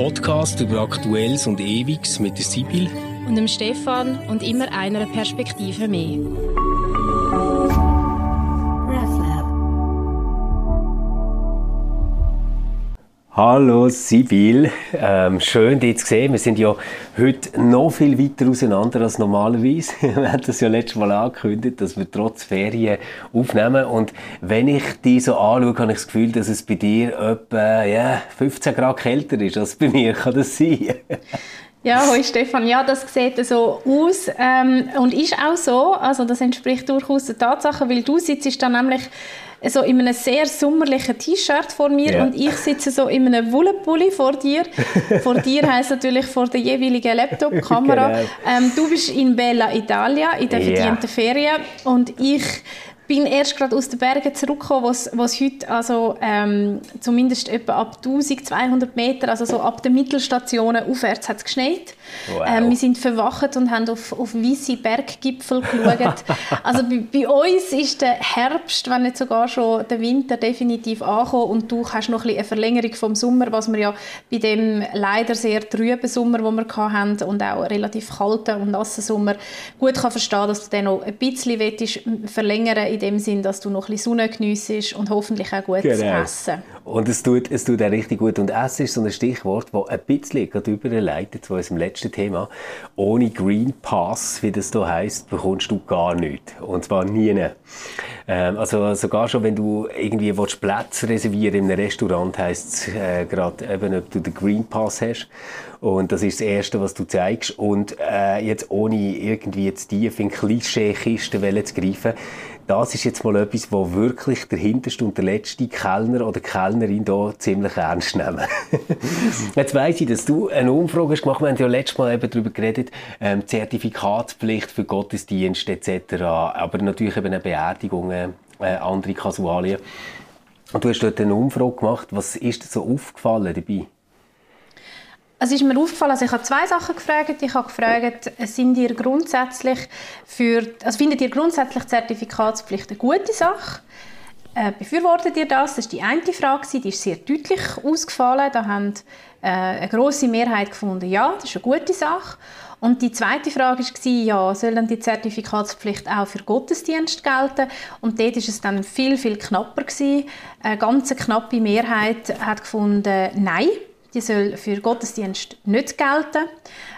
Podcast über Aktuelles und Ewiges mit der Sibyl und dem Stefan und immer einer Perspektive mehr. Hallo Sibyl, ähm, schön dich zu sehen. Wir sind ja heute noch viel weiter auseinander als normalerweise. wir haben das ja letztes Mal angekündigt, dass wir trotz Ferien aufnehmen. Und wenn ich dich so anschaue, habe ich das Gefühl, dass es bei dir etwa yeah, 15 Grad kälter ist als bei mir. Kann das sein? Ja, hoi Stefan. Ja, das sieht so aus ähm, und ist auch so. Also das entspricht durchaus der Tatsache, weil du sitzt dann nämlich so in einem sehr sommerlichen T-Shirt vor mir yeah. und ich sitze so in einem Wollenpulli vor dir. vor dir heißt natürlich vor der jeweiligen Laptop-Kamera. genau. ähm, du bist in Bella Italia in der verdienten yeah. Ferien und ich bin erst gerade aus den Bergen zurückgekommen, wo es heute also, ähm, zumindest etwa ab 1200 Meter, also so ab den Mittelstationen aufwärts hat es geschneit. Wow. Ähm, wir sind verwacht und haben auf, auf weiße Berggipfel geschaut. also bei, bei, uns ist der Herbst, wenn nicht sogar schon der Winter definitiv angekommen und du hast noch ein eine Verlängerung vom Sommer, was wir ja bei dem leider sehr trüben Sommer, den wir hatten und auch relativ kalten und nassen Sommer gut kann verstehen, dass du den noch ein bisschen verlängern in dem Sinn, dass du noch ein bisschen Sonne geniessest und hoffentlich auch gut genau. essen. Und es tut, es tut auch richtig gut. Und Essen ist so ein Stichwort, das ein bisschen gerade überleitet zu unserem letzten Thema. Ohne Green Pass, wie das hier heisst, bekommst du gar nichts. Und zwar nie. Ähm, also sogar schon, wenn du irgendwie willst, Plätze reservieren in einem Restaurant, heisst es äh, gerade eben, ob du den Green Pass hast. Und das ist das Erste, was du zeigst. Und äh, jetzt ohne irgendwie jetzt tief in Klischee-Kisten zu greifen, das ist jetzt mal etwas, wo wirklich der hinterste und der letzte Kellner oder Kellnerin hier ziemlich ernst nehmen. jetzt weiss ich, dass du eine Umfrage hast gemacht. Wir haben ja letztes Mal eben darüber geredet, ähm, Zertifikatspflicht für Gottesdienst etc. Aber natürlich eben eine Beerdigung, äh, andere Kasualien. Und du hast dort eine Umfrage gemacht. Was ist dir so aufgefallen dabei? Also ist mir aufgefallen, also ich habe zwei Sachen gefragt. Ich habe gefragt, sind ihr grundsätzlich für, also findet ihr grundsätzlich Zertifikatspflicht eine gute Sache? Äh, befürwortet ihr das? Das ist die eine Frage, die ist sehr deutlich ausgefallen. Da haben äh, eine große Mehrheit gefunden, ja, das ist eine gute Sache. Und die zweite Frage war, ja, soll dann die Zertifikatspflicht auch für Gottesdienst gelten? Und dort war es dann viel, viel knapper. Gewesen. Eine ganz knappe Mehrheit hat gefunden, nein, die soll für Gottesdienst nicht gelten.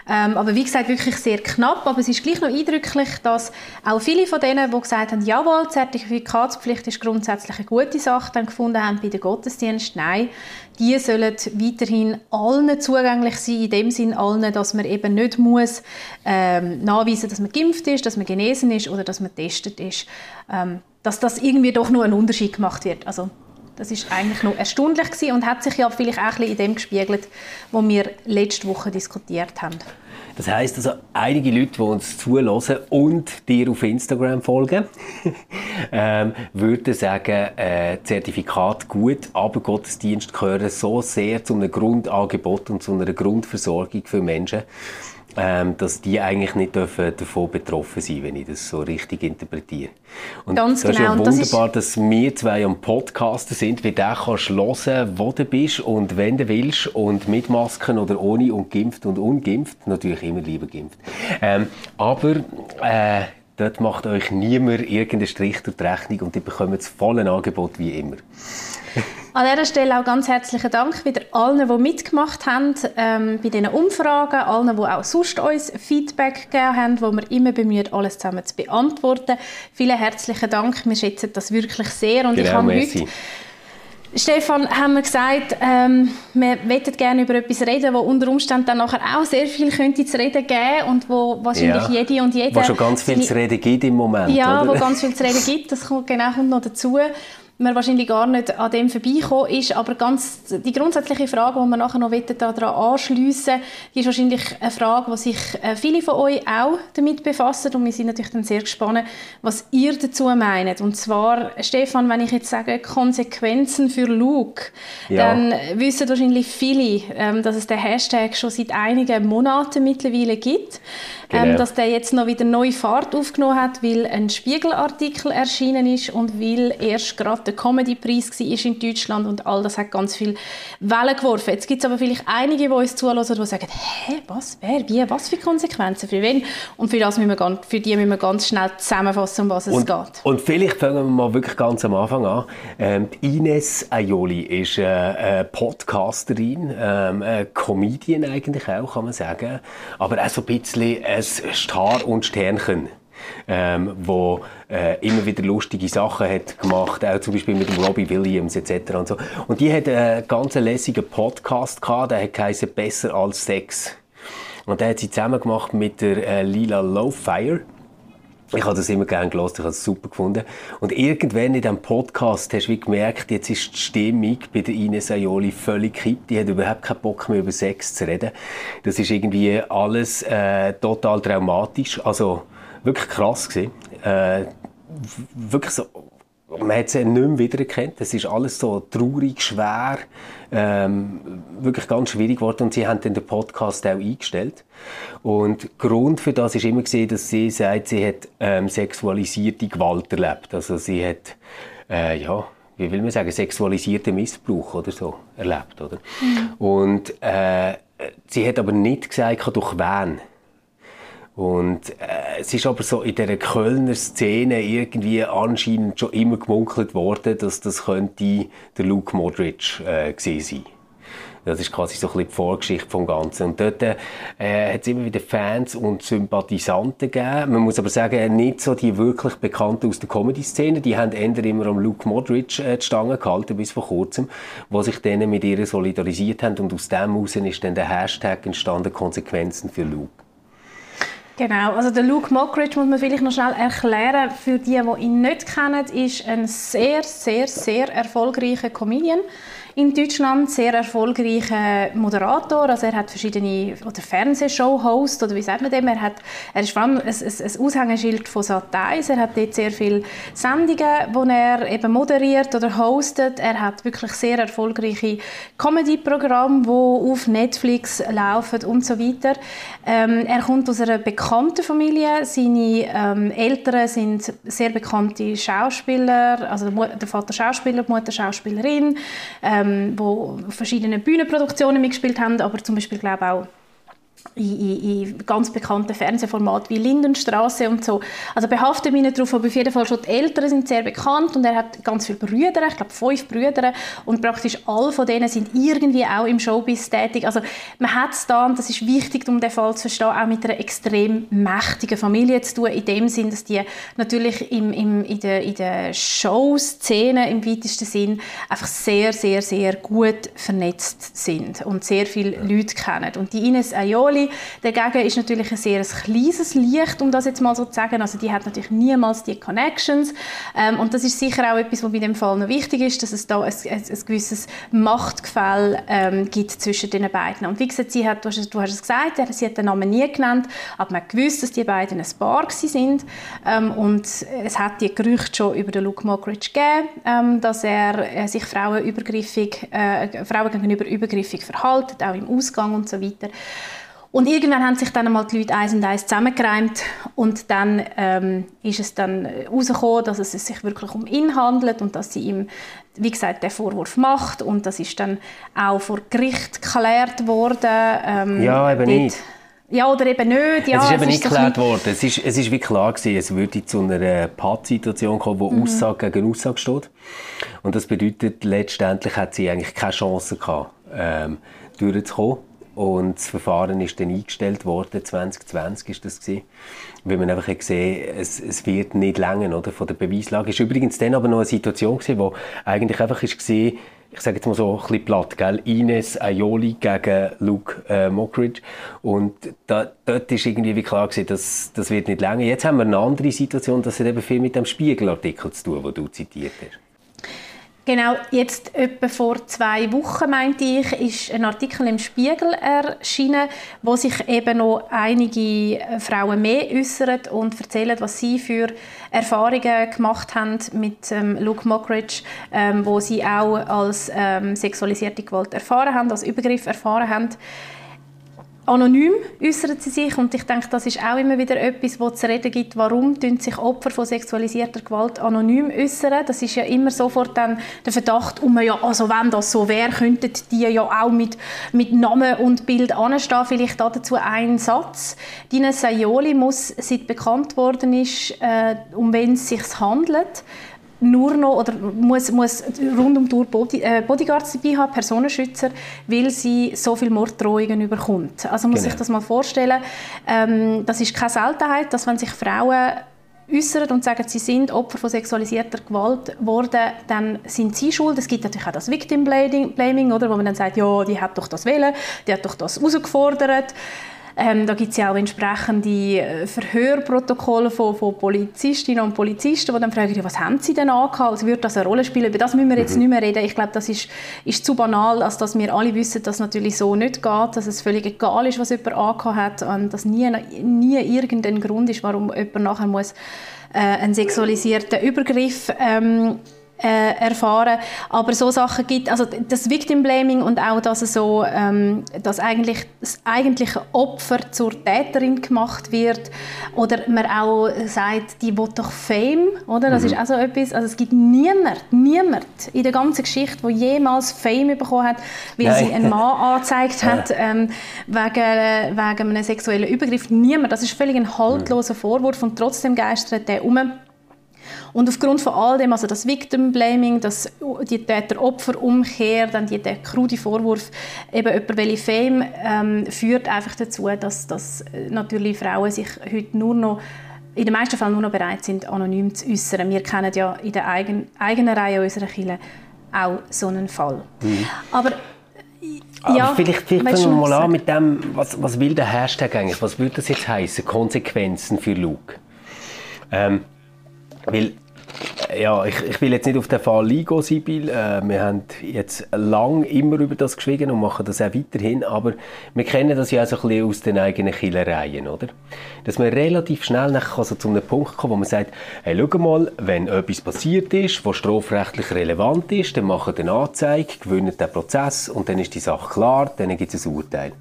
Ähm, aber wie gesagt, wirklich sehr knapp. Aber es ist gleich noch eindrücklich, dass auch viele von denen, die gesagt haben, jawohl, Zertifikatspflicht ist grundsätzlich eine gute Sache, dann gefunden haben bei den Gottesdienst, nein, die sollen weiterhin allen zugänglich sein, in dem Sinn allen, dass man eben nicht muss ähm, nachweisen, dass man geimpft ist, dass man genesen ist oder dass man getestet ist. Ähm, dass das irgendwie doch noch ein Unterschied gemacht wird. Also das ist eigentlich noch erstaunlich gewesen und hat sich ja vielleicht auch ein bisschen in dem gespiegelt, was wir letzte Woche diskutiert haben. Das heißt also, einige Leute, die uns zulassen und dir auf Instagram folgen, ähm, würden sagen, äh, Zertifikat gut, aber Gottesdienst gehören so sehr zu einem Grundangebot und zu einer Grundversorgung für Menschen, ähm, dass die eigentlich nicht dürfen davon betroffen sein wenn ich das so richtig interpretiere. Und Ganz das genau. ist ja wunderbar, das ist... dass wir zwei am Podcasten sind, wie du kannst hören, wo du bist und wenn du willst und mit Masken oder ohne und geimpft und ungeimpft, natürlich immer lieber geimpft. Ähm, aber äh, dort macht euch niemand irgendeinen Strich durch die Rechnung und ihr bekommt das volle Angebot wie immer. An dieser Stelle auch ganz herzlichen Dank wieder allen, die mitgemacht haben ähm, bei diesen Umfragen, allen, die auch sonst uns Feedback gegeben haben, wo wir immer bemüht, alles zusammen zu beantworten. Vielen herzlichen Dank, wir schätzen das wirklich sehr und genau, ich habe merci. heute Stefan, haben wir gesagt, ähm, wir möchten gerne über etwas reden, wo unter Umständen dann nachher auch sehr viel könnte zu reden geben und wo wahrscheinlich ja. jede und jeder... Wo schon ganz viel zu reden gibt im Moment, Ja, oder? wo ganz viel zu reden gibt, das kommt, genau, kommt noch dazu man wahrscheinlich gar nicht an dem vorbeikommen ist. Aber ganz, die grundsätzliche Frage, die wir nachher noch daran anschliessen ist wahrscheinlich eine Frage, die sich äh, viele von euch auch damit befassen. Und wir sind natürlich dann sehr gespannt, was ihr dazu meint. Und zwar, Stefan, wenn ich jetzt sage, Konsequenzen für Luke, ja. dann wissen wahrscheinlich viele, ähm, dass es den Hashtag schon seit einigen Monaten mittlerweile gibt. Ähm, genau. dass der jetzt noch wieder neue Fahrt aufgenommen hat, weil ein Spiegelartikel erschienen ist und weil erst gerade der Comedy-Preis war in Deutschland und all das hat ganz viel Wellen geworfen. Jetzt gibt es aber vielleicht einige, die uns zuhören, die sagen, hä, was, wer, wie, was für Konsequenzen, für wen? Und für, das müssen wir ganz, für die müssen wir ganz schnell zusammenfassen, um was es und, geht. Und vielleicht fangen wir mal wirklich ganz am Anfang an. Ähm, Ines Aioli ist äh, eine Podcasterin, ähm, eine Comedian eigentlich auch, kann man sagen, aber auch so ein bisschen ein Star und Sternchen. Ähm, wo äh, immer wieder lustige Sachen hat gemacht, auch zum Beispiel mit dem Robbie Williams etc. Und, so. und die hat einen ganz lässigen Podcast gehabt, der hat «Besser als Sex». Und der hat sie zusammen gemacht mit der äh, Lila Lowfire. Ich habe das immer gerne gelesen, ich habe es super gefunden. Und irgendwann in diesem Podcast hast du gemerkt, jetzt ist die Stimmung bei der Ines Aioli völlig kippt. Die hat überhaupt keinen Bock mehr über Sex zu reden. Das ist irgendwie alles äh, total traumatisch. Also wirklich krass gewesen. Äh, wirklich so man hat sie nicht mehr wiedererkannt. Es ist alles so traurig, schwer, ähm, wirklich ganz schwierig geworden. Und sie haben dann den Podcast auch eingestellt. Und Grund für das ist immer gesehen, dass sie sagt, sie hat ähm, sexualisierte Gewalt erlebt. Also sie hat, äh, ja, wie will man sagen, sexualisierten Missbrauch oder so erlebt, oder? Mhm. Und äh, sie hat aber nicht gesagt, durch wen. Und äh, es ist aber so in der Kölner Szene irgendwie anscheinend schon immer gemunkelt worden, dass das könnte der Luke Modric äh, gewesen sein. Das ist quasi so ein bisschen die Vorgeschichte vom Ganzen. Und dort äh, hat es immer wieder Fans und Sympathisanten gegeben. Man muss aber sagen, nicht so die wirklich Bekannten aus der Comedy-Szene. Die haben eher immer am Luke Modric äh, die Stange gehalten, bis vor kurzem, wo sich denen mit ihr solidarisiert haben. Und aus dem heraus ist dann der Hashtag entstanden, Konsequenzen für Luke. Genau, also der Luke Mockridge muss man vielleicht noch schnell erklären, für die, die ihn nicht kennen, ist ein sehr, sehr, sehr erfolgreicher Comedian in Deutschland, sehr erfolgreicher Moderator, also er hat verschiedene, oder Fernsehshow-Host, oder wie sagt man dem, er, hat, er ist vor allem ein, ein, ein Aushängeschild von Sat1, er hat dort sehr viele Sendungen, die er eben moderiert oder hostet, er hat wirklich sehr erfolgreiche Comedy-Programme, die auf Netflix laufen und so weiter. Ähm, er kommt aus einer bekannten Familie, seine ähm, Eltern sind sehr bekannte Schauspieler, also der Vater Schauspieler, die Mutter Schauspielerin, ähm, ähm, wo verschiedene Bühnenproduktionen mitgespielt haben, aber zum Beispiel glaube auch in, in, ganz bekannten Fernsehformaten wie Lindenstraße und so. Also behafte mich nicht darauf, aber auf jeden Fall schon die Eltern sind sehr bekannt und er hat ganz viele Brüder, ich glaube fünf Brüder und praktisch alle von denen sind irgendwie auch im Showbiz tätig. Also man hat es da, und das ist wichtig, um den Fall zu verstehen, auch mit einer extrem mächtigen Familie zu tun, in dem Sinn, dass die natürlich im, im, in der, in der Showszene im weitesten Sinn einfach sehr, sehr, sehr gut vernetzt sind und sehr viele Leute kennen. Und die Ines Aioli Pauli dagegen ist natürlich ein sehr kleines Licht, um das jetzt mal so zu sagen. Also die hat natürlich niemals die Connections. Ähm, und das ist sicher auch etwas, was bei dem Fall noch wichtig ist, dass es da ein, ein, ein gewisses Machtgefälle ähm, gibt zwischen den beiden. Und wie gesagt, sie hat, du, hast, du hast es gesagt, sie hat den Namen nie genannt, aber man gewusst, dass die beiden ein Paar sind. Ähm, und es hat die Gerüchte schon über den Luke Mockridge gegeben, ähm, dass er äh, sich Frauen, übergriffig, äh, Frauen gegenüber übergriffig verhält, auch im Ausgang und so weiter. Und irgendwann haben sich dann einmal die Leute eins und eins zusammengereimt und dann ähm, ist es dann herausgekommen, dass es sich wirklich um ihn handelt und dass sie ihm, wie gesagt, den Vorwurf macht und das ist dann auch vor Gericht geklärt worden. Ähm, ja, eben nicht. Ja, oder eben nicht. Ja, es ist eben es nicht geklärt worden. Es ist, es ist wie klar gewesen, es würde zu einer Pattsituation kommen, wo mhm. Aussage gegen Aussage steht. Und das bedeutet, letztendlich hat sie eigentlich keine Chance gehabt, ähm, durchzukommen. Und das Verfahren ist dann eingestellt worden, 2020 ist das gewesen, weil man einfach gesehen es, es wird nicht länger oder, von der Beweislage. War übrigens dann aber noch eine Situation gewesen, wo eigentlich einfach ist gesehen, ich sage jetzt mal so ein bisschen platt, gell? Ines Aioli gegen Luke äh, Mockridge. Und da, dort ist irgendwie wie klar gewesen, dass das wird nicht länger. Jetzt haben wir eine andere Situation, das hat eben viel mit dem Spiegelartikel zu tun, den du zitiert hast. Genau, jetzt etwa vor zwei Wochen, meinte ich, ist ein Artikel im Spiegel erschienen, wo sich eben noch einige Frauen mehr äußern und erzählen, was sie für Erfahrungen gemacht haben mit ähm, Luke Mockridge, ähm, wo sie auch als ähm, sexualisierte Gewalt erfahren haben, als Übergriff erfahren haben. Anonym äußern sie sich und ich denke, das ist auch immer wieder etwas, wo zu reden gibt, warum sich Opfer von sexualisierter Gewalt anonym äußern. Das ist ja immer sofort dann der Verdacht, um ja, also wenn das so wäre, könnten die ja auch mit, mit Namen und Bild anstehen. Vielleicht dazu ein Satz. Dina Sayoli muss, seit bekannt worden ist, äh, um wen es sich handelt, nur noch oder muss, muss rund um die Uhr Body, äh, Bodyguards dabei haben, Personenschützer, weil sie so viele Morddrohungen überkommt. Also man muss genau. sich das mal vorstellen. Ähm, das ist keine Seltenheit, dass wenn sich Frauen äußern und sagen, sie sind Opfer von sexualisierter Gewalt geworden, dann sind sie schuld. Es gibt natürlich auch das Victim Blaming, oder, wo man dann sagt, ja, die hat doch das wählen, die hat doch das herausgefordert. Ähm, da gibt es ja auch entsprechende äh, Verhörprotokolle von, von, Polizistinnen und Polizisten, die dann fragen, ja, was haben sie denn angehabt? Also würde das eine Rolle spielen? Über das müssen wir jetzt mhm. nicht mehr reden. Ich glaube, das ist, ist zu banal, als dass wir alle wissen, dass es natürlich so nicht geht, dass es völlig egal ist, was jemand angehabt hat und dass nie, nie irgendein Grund ist, warum jemand nachher muss äh, einen sexualisierten Übergriff ähm, äh, erfahren. Aber so Sachen gibt, also das Victim Blaming und auch, dass so, ähm, dass eigentlich das eigentliche Opfer zur Täterin gemacht wird oder man auch sagt, die will doch Fame, oder? Das mhm. ist auch so etwas. Also es gibt niemand, niemand in der ganzen Geschichte, wo jemals Fame bekommen hat, weil Nein. sie einen Mann angezeigt hat ähm, wegen, wegen einem sexuellen Übergriff. Niemand. Das ist völlig ein haltloser Vorwurf und trotzdem geistert der um und aufgrund von all dem, also das Victim Blaming, das, die Täter-Opfer-Umkehr, dann die, der krude Vorwurf, eben jemand will Fame, ähm, führt einfach dazu, dass, dass natürlich Frauen sich heute nur noch in den meisten Fällen nur noch bereit sind, anonym zu äußern. Wir kennen ja in der eigen, eigenen Reihe unserer Kirche auch so einen Fall. Mhm. Aber aber ja, vielleicht, vielleicht fangen wir mal an mit dem, was, was will der Hashtag eigentlich? Was würde das jetzt heißen? Konsequenzen für Luke? Ähm, weil ja, ich, ich will jetzt nicht auf den Fall eingehen, Sibyl. Äh, wir haben jetzt lang immer über das geschwiegen und machen das auch weiterhin, aber wir kennen das ja auch so ein bisschen aus den eigenen Killereien, oder? Dass man relativ schnell nachher also zu einem Punkt kommt, wo man sagt, hey, schau mal, wenn etwas passiert ist, was strafrechtlich relevant ist, dann machen eine Anzeige, gewinnen den Prozess und dann ist die Sache klar, dann gibt es ein Urteil.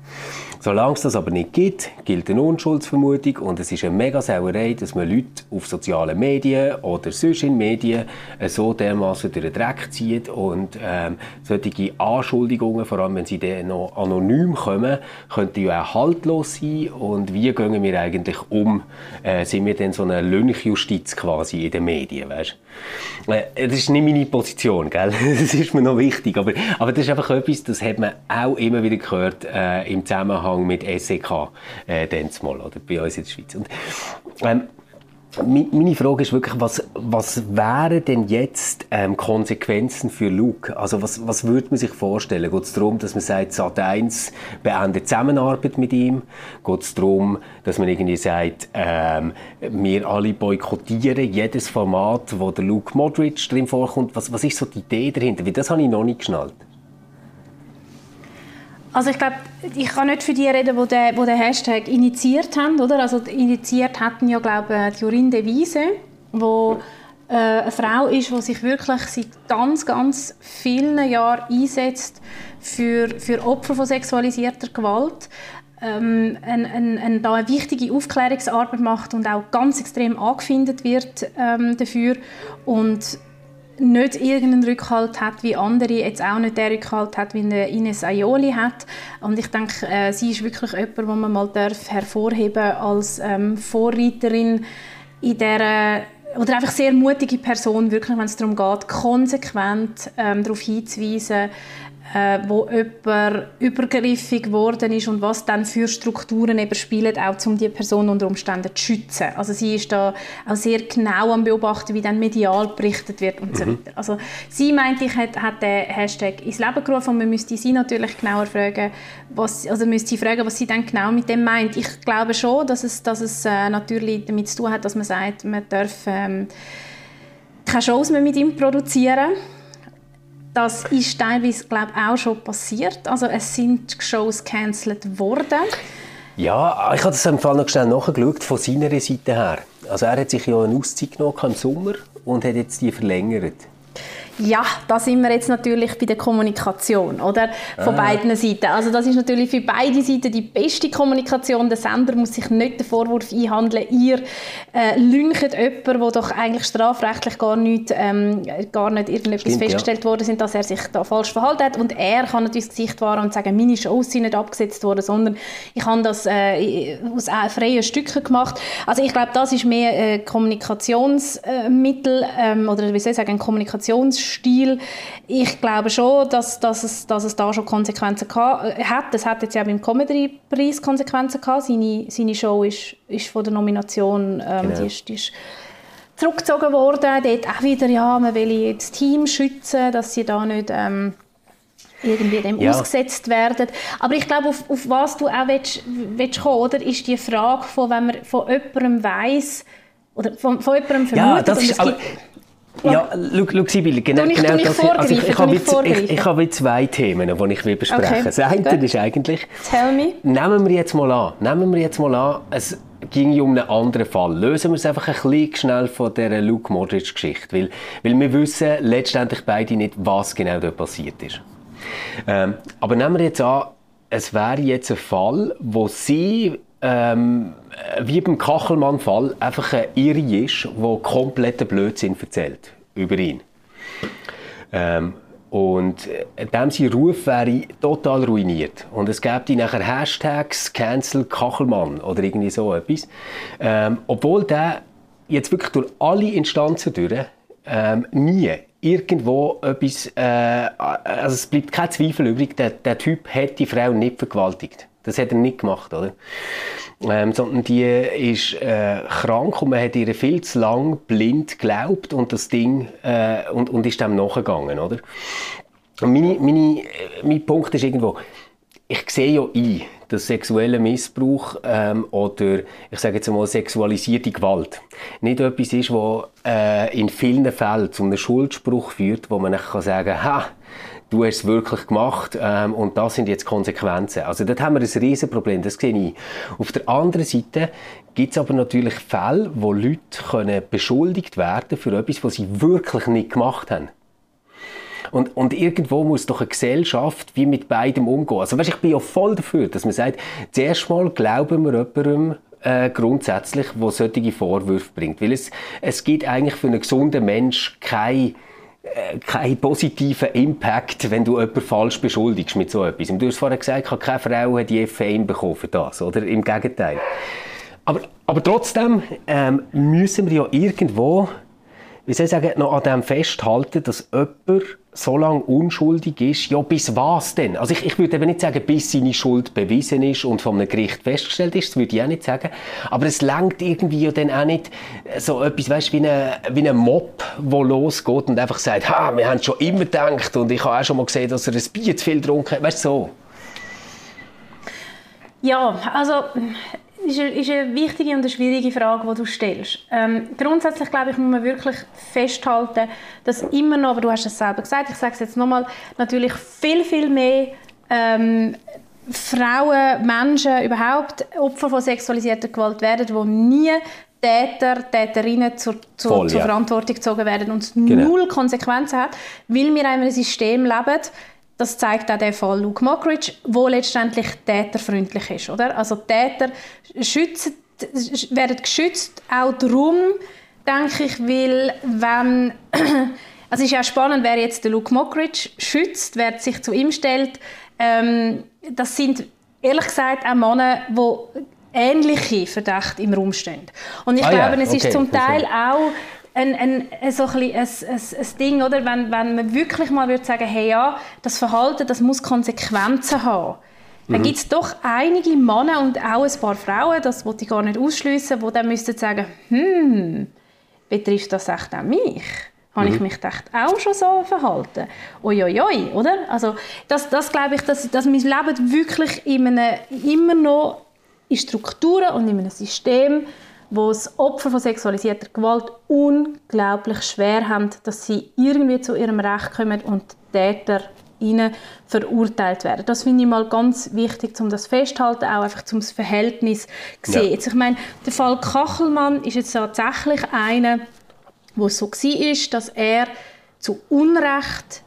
Solange es das aber nicht gibt, gilt eine Unschuldsvermutung und es ist eine mega Sauerei, dass man Leute auf sozialen Medien oder sonst in Medien so dermaßen durch den Dreck zieht und ähm, solche Anschuldigungen, vor allem wenn sie dann noch anonym kommen, könnten ja auch haltlos sein und wie gehen wir eigentlich um? Äh, sind wir denn so eine Lynchjustiz quasi in den Medien, weißt? Äh, das ist nicht meine Position, gell? das ist mir noch wichtig, aber, aber das ist einfach etwas, das hat man auch immer wieder gehört äh, im Zusammenhang Zusammenhang mit SEK äh, mal, oder bei uns in der Schweiz. Und, ähm, meine Frage ist wirklich, was, was wären denn jetzt ähm, Konsequenzen für Luke? Also was, was würde man sich vorstellen? Geht es darum, dass man sagt, Sat1 beendet Zusammenarbeit mit ihm? Geht es darum, dass man irgendwie sagt, ähm, wir alle boykottieren jedes Format, wo der Luke Modric drin vorkommt? Was, was ist so die Idee dahinter? Weil das habe ich noch nicht geschnallt. Also ich glaube, ich kann nicht für die reden, die den, die den Hashtag initiiert haben, oder? Also initiiert hatten ja, glaube ich, Jorin de Wiese, wo äh, eine Frau ist, die sich wirklich seit ganz, ganz vielen Jahren einsetzt für, für Opfer von sexualisierter Gewalt. Ähm, ein, ein, ein, da eine wichtige Aufklärungsarbeit macht und auch ganz extrem angefindet wird ähm, dafür. Und nicht irgendeinen Rückhalt hat wie andere, jetzt auch nicht den Rückhalt hat, wie Ines Aioli hat. Und ich denke, äh, sie ist wirklich jemand, den man mal darf hervorheben als ähm, Vorreiterin in der oder einfach sehr mutige Person, wirklich, wenn es darum geht, konsequent ähm, darauf hinzuweisen, äh, wo jemand übergriffig geworden ist und was dann für Strukturen eben spielen, auch um die Person unter Umständen zu schützen. Also sie ist da auch sehr genau am beobachten, wie dann medial berichtet wird und mhm. so weiter. Also sie meinte ich, hat, hat den Hashtag ins Leben gerufen und man müsste sie natürlich genauer fragen, was, also müsste sie fragen, was sie dann genau mit dem meint. Ich glaube schon, dass es, dass es äh, natürlich damit zu tun hat, dass man sagt, man darf ähm, keine Shows mehr mit ihm produzieren das ist teilweise, glaube ich, auch schon passiert. Also es sind Shows gecancelt worden. Ja, ich habe das im Fall noch schnell nachgeschaut, von seiner Seite her. Also er hat sich ja eine Auszeit genommen im Sommer und hat jetzt die verlängert. Ja, da sind wir jetzt natürlich bei der Kommunikation, oder? Von ah. beiden Seiten. Also das ist natürlich für beide Seiten die beste Kommunikation. Der Sender muss sich nicht den Vorwurf einhandeln, ihr äh, lüncht jemanden, der doch eigentlich strafrechtlich gar nicht, ähm, gar nicht irgendetwas Stimmt, festgestellt ja. worden sind, dass er sich da falsch verhalten hat. Und er kann natürlich das Gesicht wahren und sagen, meine Shows sind nicht abgesetzt worden, sondern ich habe das äh, aus freien Stücken gemacht. Also ich glaube, das ist mehr äh, Kommunikationsmittel ähm, oder wie soll ich sagen, ein Kommunikationsstil. Ich glaube schon, dass, dass, es, dass es da schon Konsequenzen äh, hat. Es hat jetzt ja beim Comedy-Preis Konsequenzen gehabt. Seine, seine Show ist, ist von der Nomination ähm, genau. die ist, die ist zurückgezogen worden. Dort auch wieder, ja, man will das Team schützen, dass sie da nicht... Ähm, irgendwie dem ja. ausgesetzt werden. Aber ich glaube, auf, auf was du auch willst, willst kommen, oder, ist die Frage, von, wenn man von jemandem weiss, oder von, von jemandem vermutet, ja, das ist, aber, ja, schau, Sibylle, genau, ich, genau das. Also ich, ich, habe jetzt, ich, ich habe zwei Themen, die ich will besprechen. Okay. Das eine ist eigentlich... Tell me. Nehmen wir jetzt mal an, nehmen wir jetzt mal an, es ging um einen anderen Fall. Lösen wir es einfach ein bisschen schnell von dieser Luke Modric-Geschichte, weil, weil wir wissen letztendlich beide nicht, was genau dort passiert ist. Ähm, aber nehmen wir jetzt an, es wäre jetzt ein Fall, wo sie ähm, wie beim Kachelmann-Fall einfach eine Irre ist, die kompletten Blödsinn erzählt über ihn. Ähm, und äh, dem sein Ruf wäre total ruiniert. Und es gäbe nachher Hashtags Cancel Kachelmann oder irgendwie so etwas. Ähm, obwohl der jetzt wirklich durch alle Instanzen durch ähm, nie irgendwo etwas, äh, also es bleibt kein Zweifel übrig, der, der Typ hat die Frau nicht vergewaltigt. Das hat er nicht gemacht, oder? Ähm, sondern die ist äh, krank und man hat ihr viel zu lang blind geglaubt und das Ding äh, und, und ist dem nachgegangen, oder? Und meine, meine, mein Punkt ist irgendwo, ich sehe ja ein, dass sexueller Missbrauch ähm, oder ich sage jetzt mal sexualisierte Gewalt nicht etwas ist, was äh, in vielen Fällen zu einem Schuldspruch führt, wo man kann sagen ha, du hast es wirklich gemacht ähm, und das sind jetzt Konsequenzen. Also dort haben wir ein riesen Problem, das sehe ich. Auf der anderen Seite gibt es aber natürlich Fälle, wo Leute können beschuldigt werden für etwas, was sie wirklich nicht gemacht haben. Und, und irgendwo muss doch eine Gesellschaft wie mit beidem umgehen. Also weißt, ich bin ja voll dafür, dass man sagt, zuerst mal glauben wir jemandem, äh, grundsätzlich, wo solche Vorwürfe bringt. Weil es, es gibt eigentlich für einen gesunden Mensch keine keinen positiven Impact, wenn du jemanden falsch beschuldigst mit so etwas. Du hast vorhin gesagt, keine Frau hat je Fame bekommen für das, oder? Im Gegenteil. Aber, aber trotzdem ähm, müssen wir ja irgendwo wie soll ich sagen, noch an dem festhalten, dass jemand so lange unschuldig ist, ja, bis was denn? Also ich, ich würde eben nicht sagen, bis seine Schuld bewiesen ist und einem Gericht festgestellt ist, das würde ich auch nicht sagen. Aber es langt irgendwie ja dann auch nicht so etwas, weißt, wie ein wie ein Mob, der losgeht und einfach sagt, ha, wir haben schon immer gedacht und ich habe auch schon mal gesehen, dass er ein Bier zu viel getrunken hat, weißt du, so. Ja, also ist eine, ist eine wichtige und eine schwierige Frage, die du stellst. Ähm, grundsätzlich glaube ich, muss man wirklich festhalten, dass immer noch, aber du hast es selber gesagt, ich sage es jetzt nochmal, natürlich viel, viel mehr ähm, Frauen, Menschen überhaupt Opfer von sexualisierter Gewalt werden, die nie Täter, Täterinnen zur, zur, Voll, zur ja. Verantwortung gezogen werden und es genau. null Konsequenzen hat, weil wir in einem System leben, das zeigt auch der Fall Luke Mockridge, wo letztendlich täterfreundlich ist. Oder? Also Täter schützen, werden geschützt, auch darum, denke ich, weil wenn... Also es ist ja spannend, wer jetzt den Luke Mockridge schützt, wer sich zu ihm stellt. Ähm, das sind ehrlich gesagt auch Männer, die ähnliche Verdächte im Raum stehen. Und ich ah, glaube, ja. es okay. ist zum Teil auch ein, ein, so ein, ein, ein, Ding, oder? Wenn, wenn man wirklich mal würde sagen, hey ja, das Verhalten, das muss Konsequenzen haben. Mhm. Dann gibt es doch einige Männer und auch ein paar Frauen, das wollte ich gar nicht ausschließen, die dann müssten sagen, hm, betrifft das echt auch mich? Habe mhm. ich mich echt auch schon so verhalten? Uiuiui, oder? Also das, das glaube ich, dass, dass wir leben wirklich in einem, immer noch in Strukturen und in einem System, wo das Opfer von sexualisierter Gewalt unglaublich schwer haben, dass sie irgendwie zu ihrem Recht kommen und Täter ihnen verurteilt werden. Das finde ich mal ganz wichtig, um das festzuhalten, auch einfach zum Verhältnis zu sehen. Ja. Jetzt, ich meine, der Fall Kachelmann ist jetzt tatsächlich einer, wo es so war, dass er zu Unrecht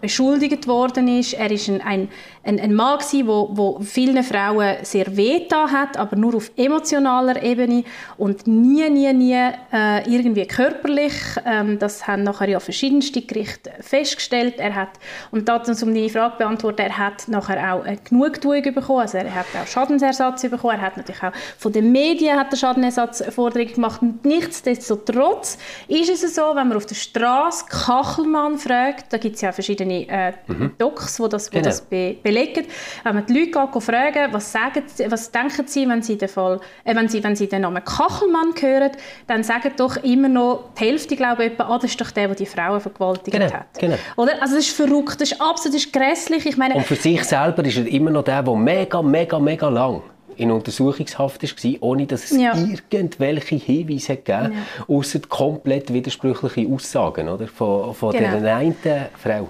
beschuldigt worden ist. Er ist ein, ein, ein, ein Mann der wo, wo vielen Frauen sehr wehgetan hat, aber nur auf emotionaler Ebene und nie, nie, nie äh, irgendwie körperlich. Ähm, das haben nachher ja verschiedenste Gerichte festgestellt. Er hat, und dazu, um deine Frage beantworten, er hat nachher auch eine Genugtuung bekommen, also er hat auch Schadensersatz bekommen, er hat natürlich auch von den Medien hat er Schadensersatzforderungen gemacht. nichtsdestotrotz ist es so, wenn man auf der Straße Kachelmann fragt, da gibt es ja verschiedene äh, mhm. Docs, wo das, genau. das be belegen. Wenn man die Leute geht, fragen, was, sagen, was denken sie, wenn sie, den Fall, äh, wenn, sie, wenn sie den Namen Kachelmann hören, dann sagen doch immer noch die Hälfte, glaube ich, ah, das ist doch der, der die Frauen vergewaltigt genau. hat. Genau. Oder? Also das ist verrückt, das ist absolut das ist grässlich. Ich meine, Und für sich selber ist er immer noch der, der mega, mega, mega lang in Untersuchungshaft war, ohne dass es ja. irgendwelche Hinweise gegeben ja. außer komplett widersprüchliche Aussagen oder, von, von genau. der einen Frau.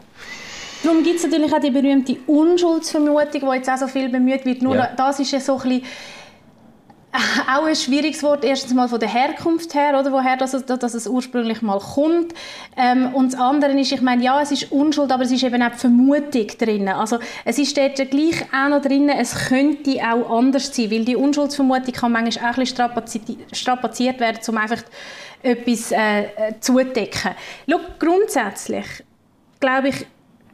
Darum gibt es natürlich auch die berühmte Unschuldsvermutung, die jetzt auch so viel bemüht wird. Nur ja. das ist ja so ein bisschen auch ein schwieriges Wort, erstens mal von der Herkunft her, oder, woher das, dass es ursprünglich mal kommt. Ähm, und das andere ist, ich meine, ja, es ist Unschuld, aber es ist eben auch die Vermutung drin. Also es ist dort gleich auch noch drin, es könnte auch anders sein, weil die Unschuldsvermutung kann manchmal auch ein bisschen strapaziert werden, um einfach etwas äh, äh zudecken. Schau, grundsätzlich glaube ich,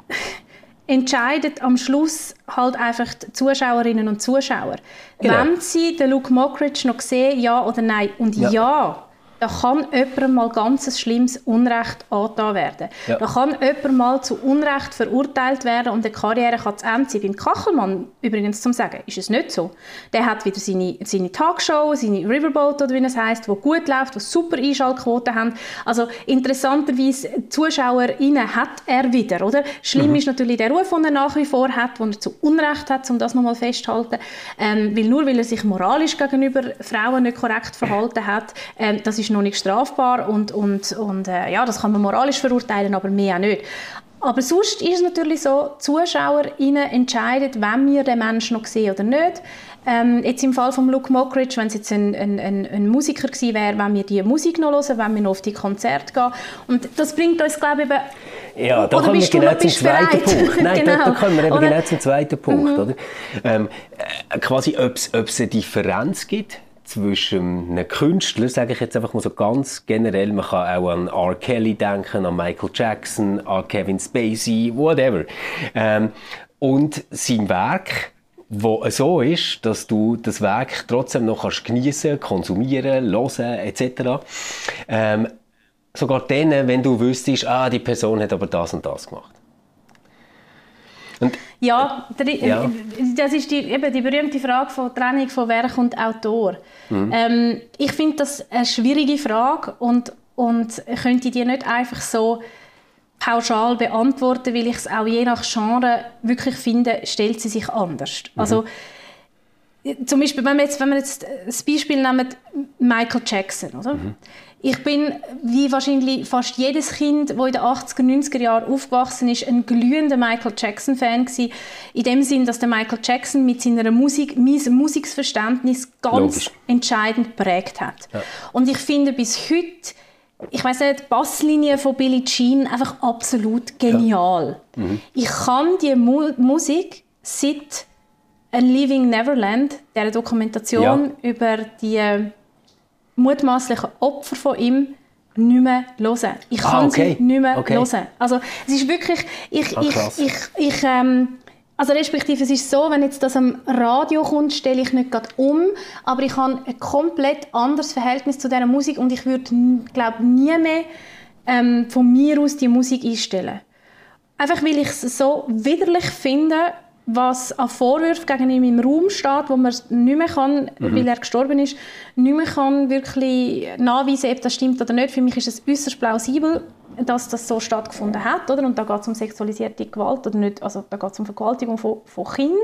entscheidet am Schluss halt einfach die Zuschauerinnen und Zuschauer. Genau. Wenn sie den Luke Mockridge noch sehen, ja oder nein. Und ja, ja da kann jemand mal ganz schlimmes Unrecht angetan werden. Ja. Da kann jemand mal zu Unrecht verurteilt werden und die Karriere kann zu Ende sein. Beim Kachelmann, übrigens zum Sagen, ist es nicht so. Der hat wieder seine, seine Talkshow, seine Riverboat oder wie es heisst, wo gut läuft, wo super Einschaltquoten haben. Also interessanterweise ZuschauerInnen hat er wieder, oder? Schlimm mhm. ist natürlich der Ruf, den er nach wie vor hat, den er zu Unrecht hat, um das nochmal festzuhalten. Ähm, weil nur weil er sich moralisch gegenüber Frauen nicht korrekt verhalten hat, ähm, das ist noch nicht strafbar und, und, und äh, ja, das kann man moralisch verurteilen, aber mehr auch nicht. Aber sonst ist es natürlich so, ZuschauerInnen entscheiden, wenn wir den Menschen noch sehen oder nicht. Ähm, jetzt im Fall von Luke Mockridge, wenn es jetzt ein, ein, ein, ein Musiker gewesen wäre, wenn wir die Musik noch hören, wenn wir noch auf die Konzerte gehen. Und das bringt uns, glaube ich, eben ja, da kommen wir genau zum zweiten Punkt. Nein, genau. da, da kommen wir eben oder? genau zum zweiten Punkt. Mhm. Oder? Ähm, äh, quasi, ob es eine Differenz gibt zwischen einem Künstler, sage ich jetzt einfach mal so ganz generell, man kann auch an R. Kelly denken, an Michael Jackson, an Kevin Spacey, whatever. Ähm, und sein Werk, wo so ist, dass du das Werk trotzdem noch kannst geniessen, konsumieren, hören etc. Ähm, sogar dann, wenn du wüsstest, ah, die Person hat aber das und das gemacht. Und ja, ja, das ist die, eben die berühmte Frage von Trennung von Werk und Autor. Mhm. Ähm, ich finde das eine schwierige Frage und, und könnte die nicht einfach so pauschal beantworten, weil ich es auch je nach Genre wirklich finde, stellt sie sich anders. Mhm. Also zum Beispiel, wenn wir jetzt, wenn wir jetzt das Beispiel nehmen, Michael Jackson, oder? Mhm. Ich bin, wie wahrscheinlich fast jedes Kind, das in den 80er, 90er Jahren aufgewachsen ist, ein glühender Michael Jackson-Fan gewesen. In dem Sinn, dass der Michael Jackson mit seiner Musik, mein Musikverständnis ganz Logisch. entscheidend geprägt hat. Ja. Und ich finde bis heute, ich weiß nicht, die Basslinie von Billie Jean einfach absolut genial. Ja. Mhm. Ich kann die Mu Musik seit A Living Neverland, der Dokumentation ja. über die mutmaßlichen Opfer von ihm nicht mehr hören. Ich ah, kann ah, okay. sie nicht mehr okay. hören. Also es ist wirklich, ich, ah, ich, ich, ich ähm, also respektive es ist so, wenn jetzt das am Radio kommt, stelle ich nicht gerade um, aber ich habe ein komplett anderes Verhältnis zu dieser Musik und ich würde, glaube nie mehr ähm, von mir aus die Musik einstellen. Einfach weil ich es so widerlich finde, was an Vorwürfen gegen ihn im Raum steht, wo man nicht mehr kann, mhm. weil er gestorben ist, nicht mehr kann wirklich nachweisen, ob das stimmt oder nicht. Für mich ist es äußerst plausibel, dass das so stattgefunden hat, oder? Und da geht es um sexualisierte Gewalt oder nicht, also da geht es um Vergewaltigung von, von Kindern.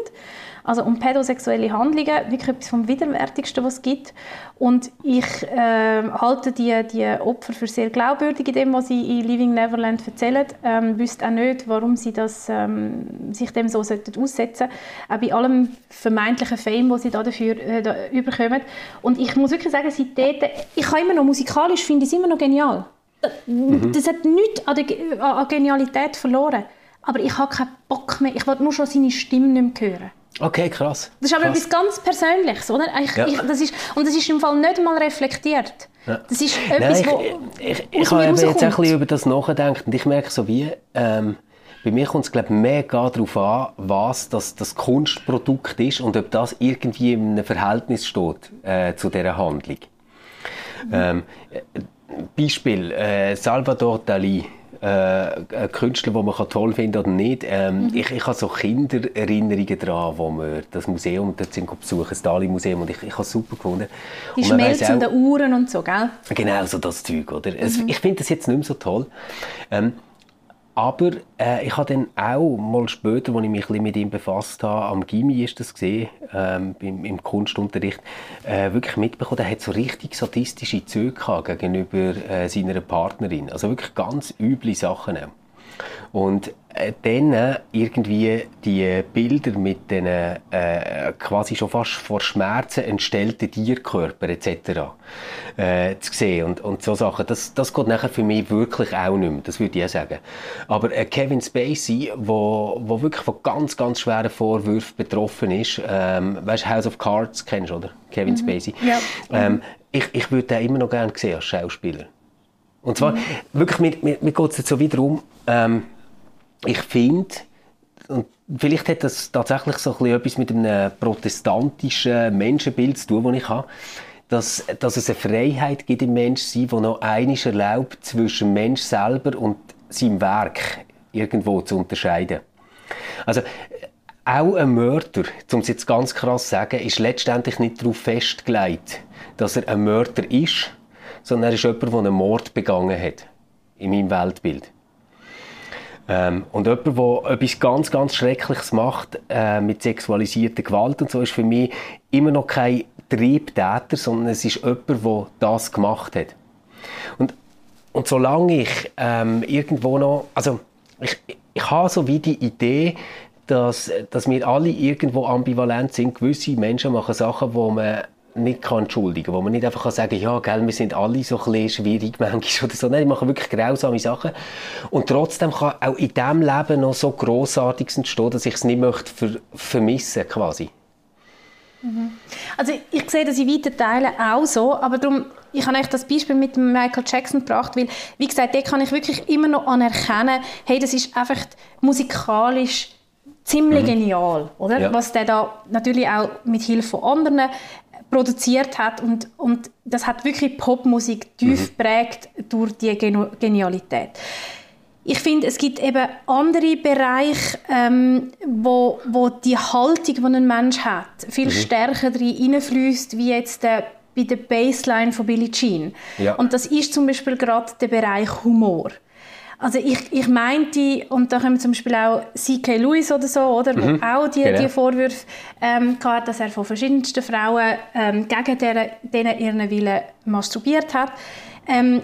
Also um pädosexuelle Handlungen, wirklich etwas vom Widerwärtigsten, was es gibt. Und ich äh, halte die, die Opfer für sehr glaubwürdig in dem, was sie in Living Neverland erzählen. Ähm, wüsste auch nicht, warum sie das, ähm, sich dem so sollten aussetzen Auch bei allem vermeintlichen Fame, das sie da dafür äh, da überkommen. Und ich muss wirklich sagen, seitdem, ich kann immer noch musikalisch, finde ich es immer noch genial. Mhm. das hat nichts an, der, an Genialität verloren. Aber ich habe keinen Bock mehr. Ich will nur schon seine Stimme nicht mehr hören. Okay, krass. Das ist aber krass. etwas ganz Persönliches, oder? Ich, ja. ich, das ist, und das ist im Fall nicht mal reflektiert. Ja. Das ist etwas, Nein, ich, ich, ich, ich habe jetzt ein bisschen über das nachgedacht und ich merke so wie, ähm, bei mir kommt es glaube mega darauf an, was das, das Kunstprodukt ist und ob das irgendwie in einem Verhältnis steht äh, zu dieser Handlung. Mhm. Ähm, Beispiel, äh, Salvador Dali äh, ein Künstler, den man toll finden oder nicht. Ähm, mhm. ich, ich habe so Kindererinnerungen daran, wo wir das Museum dort sind besuchen, das Dali-Museum, und ich, ich habe es super gefunden. Die schmelzenden Uhren und so, gell? Genau, so das Zeug, oder? Mhm. Es, ich finde das jetzt nicht mehr so toll. Ähm, aber äh, ich habe dann auch mal später, als ich mich mit ihm befasst habe, am Gimmi ist das gesehen, ähm, im, im, Kunstunterricht, äh, wirklich mitbekommen, er hat so richtig sadistische Züge gegenüber äh, seiner Partnerin. Also wirklich ganz üble Sachen. Und dann äh, irgendwie die Bilder mit den äh, quasi schon fast vor Schmerzen entstellten Tierkörpern etc. Äh, zu sehen und, und so Sachen, das, das geht nachher für mich wirklich auch nicht mehr, das würde ich auch sagen. Aber äh, Kevin Spacey, wo, wo wirklich von ganz, ganz schweren Vorwürfen betroffen ist, ähm, weißt House of Cards kennst du, oder? Kevin mhm. Spacey. Ja. Ähm, ich, ich würde den immer noch gerne sehen als Schauspieler. Und zwar, mhm. wirklich, mir, mir, mir geht es jetzt so wieder um, ähm, ich finde, und vielleicht hat das tatsächlich so etwas mit einem protestantischen Menschenbild zu tun, das ich habe, dass, dass es eine Freiheit gibt im Menschsein, die noch einiges erlaubt, zwischen dem Mensch selber und seinem Werk irgendwo zu unterscheiden. Also, auch ein Mörder, um es jetzt ganz krass zu sagen, ist letztendlich nicht darauf festgelegt, dass er ein Mörder ist, sondern er ist jemand, der einen Mord begangen hat. In meinem Weltbild. Ähm, und jemand, der etwas ganz, ganz Schreckliches macht, äh, mit sexualisierter Gewalt und so, ist für mich immer noch kein Triebtäter, sondern es ist jemand, der das gemacht hat. Und, und solange ich ähm, irgendwo noch, also ich, ich habe so wie die Idee, dass, dass wir alle irgendwo ambivalent sind. Gewisse Menschen machen Sachen, wo man nicht kann entschuldigen wo man nicht einfach kann sagen ja, gell, wir sind alle so ein schwierig manchmal oder so. Nein, die machen wirklich grausame Sachen. Und trotzdem kann auch in diesem Leben noch so Grossartiges entstehen, dass ich es nicht möchte ver vermissen quasi. Mhm. Also ich sehe das in weiten Teilen auch so, aber darum, ich habe euch das Beispiel mit Michael Jackson gebracht, weil, wie gesagt, da kann ich wirklich immer noch anerkennen, hey, das ist einfach musikalisch ziemlich mhm. genial, oder? Ja. Was der da natürlich auch mit Hilfe von anderen produziert hat und, und das hat wirklich Popmusik tief mhm. prägt durch die Genialität. Ich finde, es gibt eben andere Bereiche, ähm, wo, wo die Haltung, die ein Mensch hat, viel mhm. stärker hineinfließt, wie jetzt der, bei der Bassline von Billie Jean. Ja. Und das ist zum Beispiel gerade der Bereich Humor. Also ich, ich meinte, und da kommen zum Beispiel auch C.K. Lewis oder so, oder, mhm. wo auch die, genau. die Vorwürfe ähm, hatte, dass er von verschiedensten Frauen ähm, gegen deren, denen ihren Willen masturbiert hat. Ähm,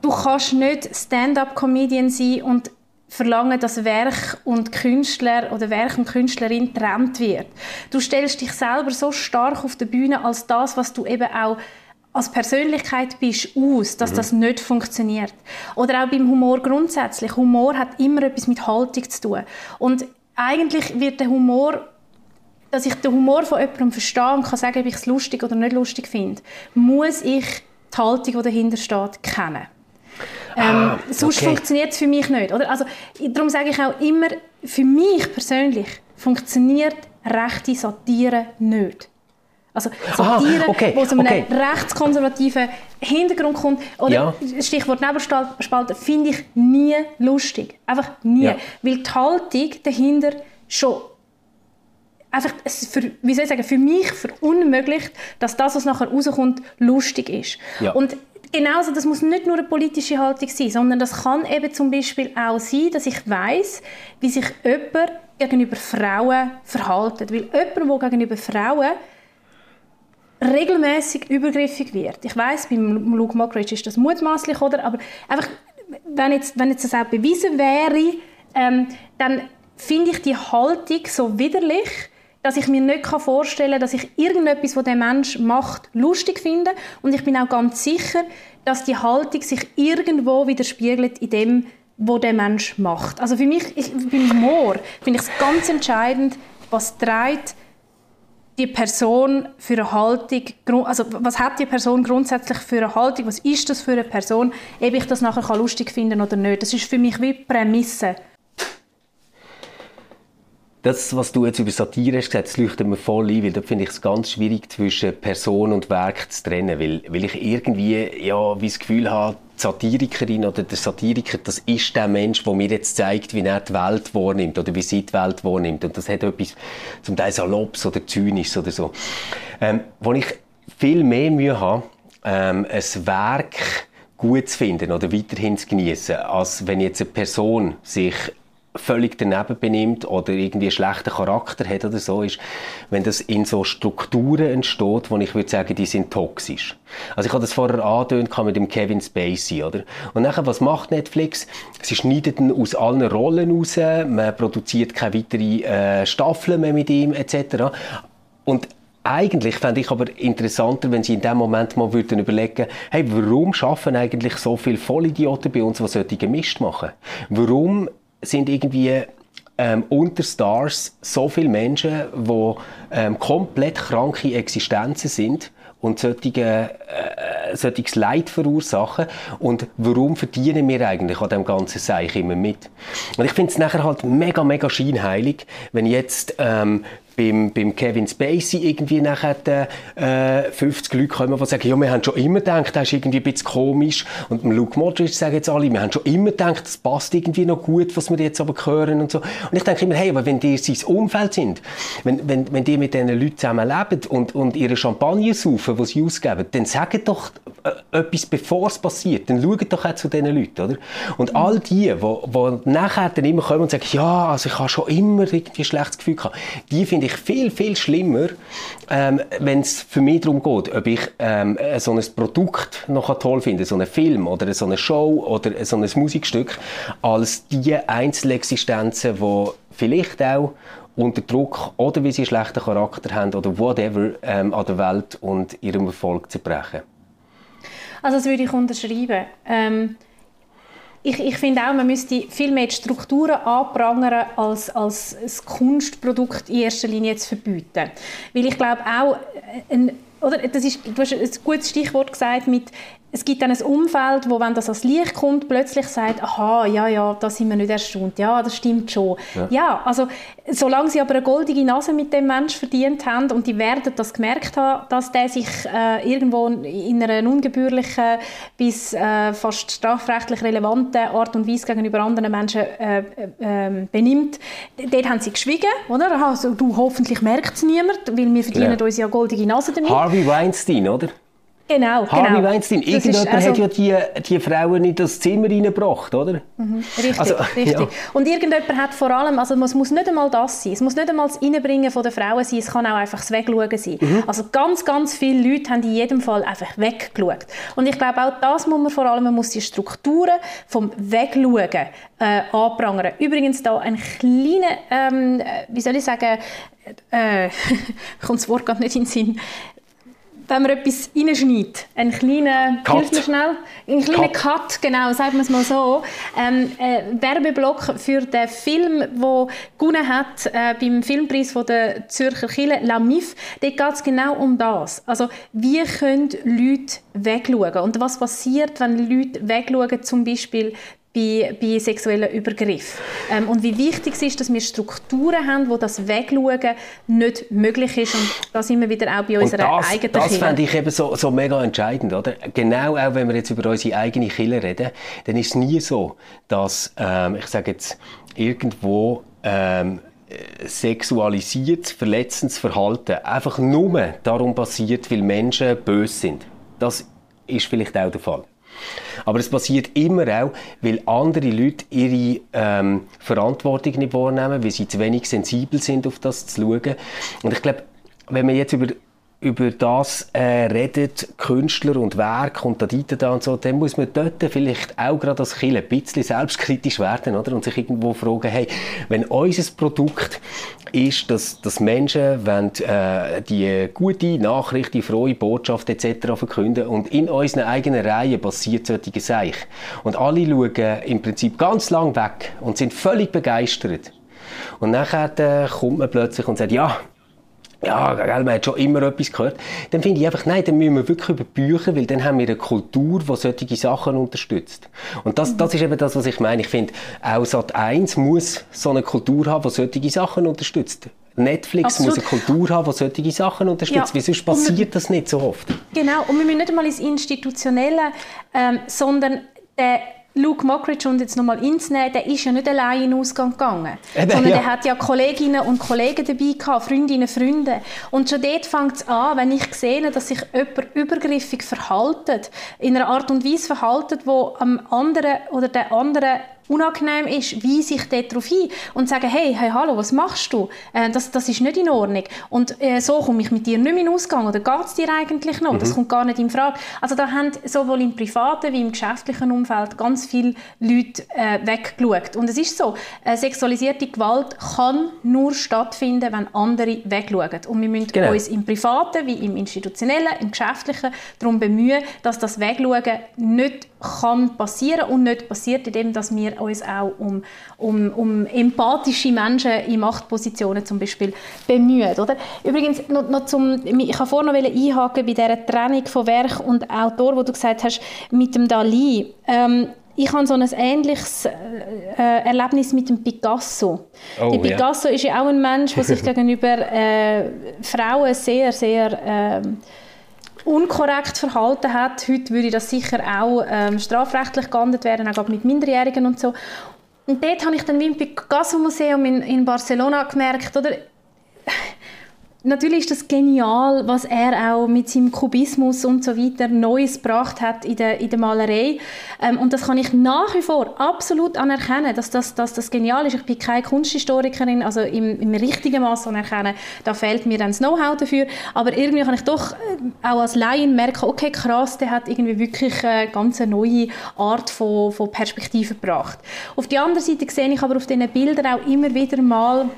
du kannst nicht Stand-up-Comedian sein und verlangen, dass Werk und Künstler oder Werk und Künstlerin getrennt wird. Du stellst dich selber so stark auf der Bühne als das, was du eben auch als Persönlichkeit bist aus, dass mhm. das nicht funktioniert. Oder auch beim Humor grundsätzlich. Humor hat immer etwas mit Haltung zu tun. Und eigentlich wird der Humor dass ich den Humor von jemandem verstehe und kann sagen, ob ich es lustig oder nicht lustig finde, muss ich die Haltung, die dahinter steht, kennen. Ähm, ah, sonst okay. funktioniert es für mich nicht. Oder? Also, darum sage ich auch immer, für mich persönlich funktioniert rechte Satire nicht. Also Satire, okay, wo aus einem okay. rechtskonservativen Hintergrund kommt. Oder ja. Stichwort Nebelspalten finde ich nie lustig. Einfach nie. Ja. Weil die Haltung dahinter schon einfach, für, wie soll ich sagen, für mich verunmöglicht, dass das, was nachher rauskommt, lustig ist. Ja. Und genauso, das muss nicht nur eine politische Haltung sein, sondern das kann eben zum Beispiel auch sein, dass ich weiß, wie sich jemand gegenüber Frauen verhält. Weil jemand, der gegenüber Frauen regelmäßig übergriffig wird. Ich weiß, beim Luke Mockridge ist das mutmaßlich, oder? Aber einfach, wenn jetzt, wenn jetzt das auch bewiesen wäre, ähm, dann finde ich die Haltung so widerlich, dass ich mir nicht vorstellen kann, dass ich irgendetwas, was der Mensch macht, lustig finde. Und ich bin auch ganz sicher, dass die Haltung sich irgendwo widerspiegelt in dem, was der Mensch macht. Also für mich, ich, beim Humor finde ich es ganz entscheidend, was trägt die Person für eine Haltung, also was hat die Person grundsätzlich für eine Haltung, was ist das für eine Person, ob ich das nachher lustig finden oder nicht. Das ist für mich wie Prämisse. Das, was du jetzt über Satire hast gesagt, das leuchtet mir voll ein, weil da finde ich es ganz schwierig, zwischen Person und Werk zu trennen, weil, weil ich irgendwie, ja, wie das Gefühl habe, Satirikerin oder der Satiriker, das ist der Mensch, der mir jetzt zeigt, wie er die Welt wahrnimmt oder wie sie die Welt wahrnimmt. Und das hat etwas zum Teil Salopps oder Zynisches oder so. Ähm, wo ich viel mehr Mühe habe, ähm, ein Werk gut zu finden oder weiterhin zu genießen, als wenn jetzt eine Person sich völlig daneben benimmt oder irgendwie einen schlechten Charakter hat oder so, ist, wenn das in so Strukturen entsteht, wo ich würde sagen, die sind toxisch. Also ich habe das vorher angedeutet mit dem Kevin Spacey, oder? Und nachher, was macht Netflix? Sie schneiden ihn aus allen Rollen raus, man produziert keine weiteren äh, Staffeln mehr mit ihm, etc. Und eigentlich fände ich aber interessanter, wenn Sie in dem Moment mal würden überlegen, hey, warum schaffen eigentlich so viele Vollidioten bei uns, die solche Mist machen? Warum sind irgendwie ähm, unter Stars so viele Menschen, die ähm, komplett kranke Existenzen sind und solche, äh, solches Leid verursachen. Und warum verdienen wir eigentlich an dem ganzen Seich immer mit? Und ich finde es nachher halt mega, mega scheinheilig, wenn jetzt ähm, beim, beim Kevin Spacey irgendwie nachher äh, 50 Leute kommen, die sagen, ja, wir haben schon immer gedacht, das ist irgendwie ein bisschen komisch. Und beim Luke Modric sagen jetzt alle, wir haben schon immer gedacht, das passt irgendwie noch gut, was wir jetzt aber hören und so. Und ich denke immer, hey, aber wenn die sein Umfeld sind, wenn, wenn, wenn die mit diesen Leuten zusammen leben und, und ihre Champagner saufen, die sie ausgeben, dann sagen doch äh, etwas, bevor es passiert. Dann schauen doch auch zu diesen Leuten, oder? Und mhm. all die, die, die nachher dann immer kommen und sagen, ja, also ich habe schon immer irgendwie ein schlechtes Gefühl gehabt, die finde ich viel, viel schlimmer, ähm, wenn es für mich darum geht, ob ich ähm, so ein Produkt noch toll finde, so einen Film oder so eine Show oder so ein Musikstück, als die Einzelexistenzen, die vielleicht auch unter Druck oder wie sie einen schlechten Charakter haben oder whatever ähm, an der Welt und ihrem Erfolg zerbrechen. Also das würde ich unterschreiben. Ähm, ich, ich finde auch, man müsste viel mehr die Strukturen anprangern, als, als das Kunstprodukt in erster Linie zu verbieten. Weil ich glaube auch, äh, ein, oder, das ist, du hast ein gutes Stichwort gesagt mit es gibt dann ein Umfeld, wo, wenn das ans Licht kommt, plötzlich sagt, aha, ja, ja, da sind wir nicht erstaunt. Ja, das stimmt schon. Ja. ja, also, solange sie aber eine goldige Nase mit dem Mensch verdient haben und die werden das gemerkt haben, dass der sich äh, irgendwo in einer ungebührlichen bis äh, fast strafrechtlich relevanten Art und Weise gegenüber anderen Menschen äh, äh, benimmt, dort haben sie geschwiegen, oder? Also, du, hoffentlich merkt es niemand, weil wir verdienen ja. uns ja goldige Nase damit. Harvey Weinstein, oder? Genau, Harvey genau. Weinstein, irgendjemand also, hat ja die, die Frauen in das Zimmer reingebracht, oder? Mhm, richtig, also, richtig. Ja. Und irgendjemand hat vor allem, also es muss nicht einmal das sein, es muss nicht einmal das Reinbringen der Frauen sein, es kann auch einfach das Wegschauen sein. Mhm. Also ganz, ganz viele Leute haben in jedem Fall einfach weggeschaut. Und ich glaube, auch das muss man vor allem, man muss die Strukturen vom Wegschauen äh, anprangern. Übrigens da ein kleiner, ähm, wie soll ich sagen, äh, kommt das Wort gar nicht in den Sinn, wenn man etwas reinschneidet, einen kleinen, Cut. mir schnell, einen kleinen Cut, Cut genau, sagen wir es mal so, ähm, äh, Werbeblock für den Film, der gewonnen hat äh, beim Filmpreis von der Zürcher Kille, La Mif, dort geht es genau um das. Also, wie können Leute wegschauen? Und was passiert, wenn Leute wegschauen, zum Beispiel bei, bei sexuellen Übergriffen. Ähm, und wie wichtig es ist, dass wir Strukturen haben, wo das Wegschauen nicht möglich ist. Und da sind wir wieder auch bei unserer das, eigenen Das fände ich eben so, so mega entscheidend. Oder? Genau auch, wenn wir jetzt über unsere eigene Kille reden, dann ist es nie so, dass, ähm, ich sage jetzt, irgendwo ähm, sexualisiertes, verletzendes Verhalten einfach nur darum passiert, weil Menschen böse sind. Das ist vielleicht auch der Fall. Aber es passiert immer auch, weil andere Leute ihre ähm, Verantwortung nicht wahrnehmen, weil sie zu wenig sensibel sind, auf das zu schauen. Und ich glaube, wenn man jetzt über über das äh, redet, Künstler und Werk und da, da und so, dann muss man dort vielleicht auch gerade als Kind ein bisschen selbstkritisch werden oder? und sich irgendwo fragen, hey, wenn unser Produkt ist, dass, dass Menschen wenn äh, die gute Nachricht, die frohe Botschaft etc. verkünden und in unseren eigenen Reihen passiert solche Seich. Und alle schauen im Prinzip ganz lang weg und sind völlig begeistert. Und nachher äh, kommt man plötzlich und sagt, ja, ja, man hat schon immer etwas gehört. Dann finde ich einfach, nein, dann müssen wir wirklich über Bücher, weil dann haben wir eine Kultur, die solche Sachen unterstützt. Und das, das ist eben das, was ich meine. Ich finde, auch Sat 1 muss so eine Kultur haben, die solche Sachen unterstützt. Netflix Absolut. muss eine Kultur haben, die solche Sachen unterstützt. Ja. Wie sonst passiert wir, das nicht so oft? Genau, und wir müssen nicht einmal ins Institutionelle, ähm, sondern der Luke Mockridge und jetzt nochmal ins Nehmen, der ist ja nicht allein in den Ausgang gegangen, Eben, sondern ja. der hat ja Kolleginnen und Kollegen dabei gehabt, Freundinnen, Freunde. Und schon dort fängt es an, wenn ich sehe, dass sich jemand übergriffig verhaltet, in einer Art und Weise verhaltet, wo am anderen oder der andere unangenehm ist, weise ich darauf ein und sage, hey, hey, hallo, was machst du? Äh, das, das ist nicht in Ordnung. Und äh, so komme ich mit dir nicht mehr in Ausgang. Oder geht es dir eigentlich noch? Mhm. Das kommt gar nicht in Frage. Also da haben sowohl im privaten wie im geschäftlichen Umfeld ganz viele Leute äh, weggeschaut. Und es ist so, äh, sexualisierte Gewalt kann nur stattfinden, wenn andere wegschauen. Und wir müssen genau. uns im privaten wie im institutionellen, im geschäftlichen darum bemühen, dass das Wegschauen nicht kann passieren und nicht passiert, indem dass wir uns auch um, um, um empathische Menschen in Machtpositionen zum Beispiel bemühen. Oder? Übrigens, noch, noch zum, ich habe vorhin noch einhaken bei dieser Trennung von Werk und Autor, wo du gesagt hast, mit dem Dali. Ähm, ich habe so ein ähnliches äh, Erlebnis mit dem Picasso. Oh, der Picasso yeah. ist ja auch ein Mensch, der sich gegenüber äh, Frauen sehr, sehr äh, unkorrekt verhalten hat. Heute würde das sicher auch ähm, strafrechtlich geahndet werden, auch mit Minderjährigen und so. Und dort habe ich dann wie im Picasso-Museum in, in Barcelona gemerkt, oder natürlich ist das genial, was er auch mit seinem Kubismus und so weiter Neues gebracht hat in der, in der Malerei. Ähm, und das kann ich nach wie vor absolut anerkennen, dass das, dass das genial ist. Ich bin keine Kunsthistorikerin, also im, im richtigen Maß anerkennen, da fehlt mir dann das Know-how dafür. Aber irgendwie kann ich doch äh, auch als Laien merken, okay, krass, der hat irgendwie wirklich eine ganz neue Art von, von Perspektive gebracht. Auf der anderen Seite sehe ich aber auf diesen Bildern auch immer wieder mal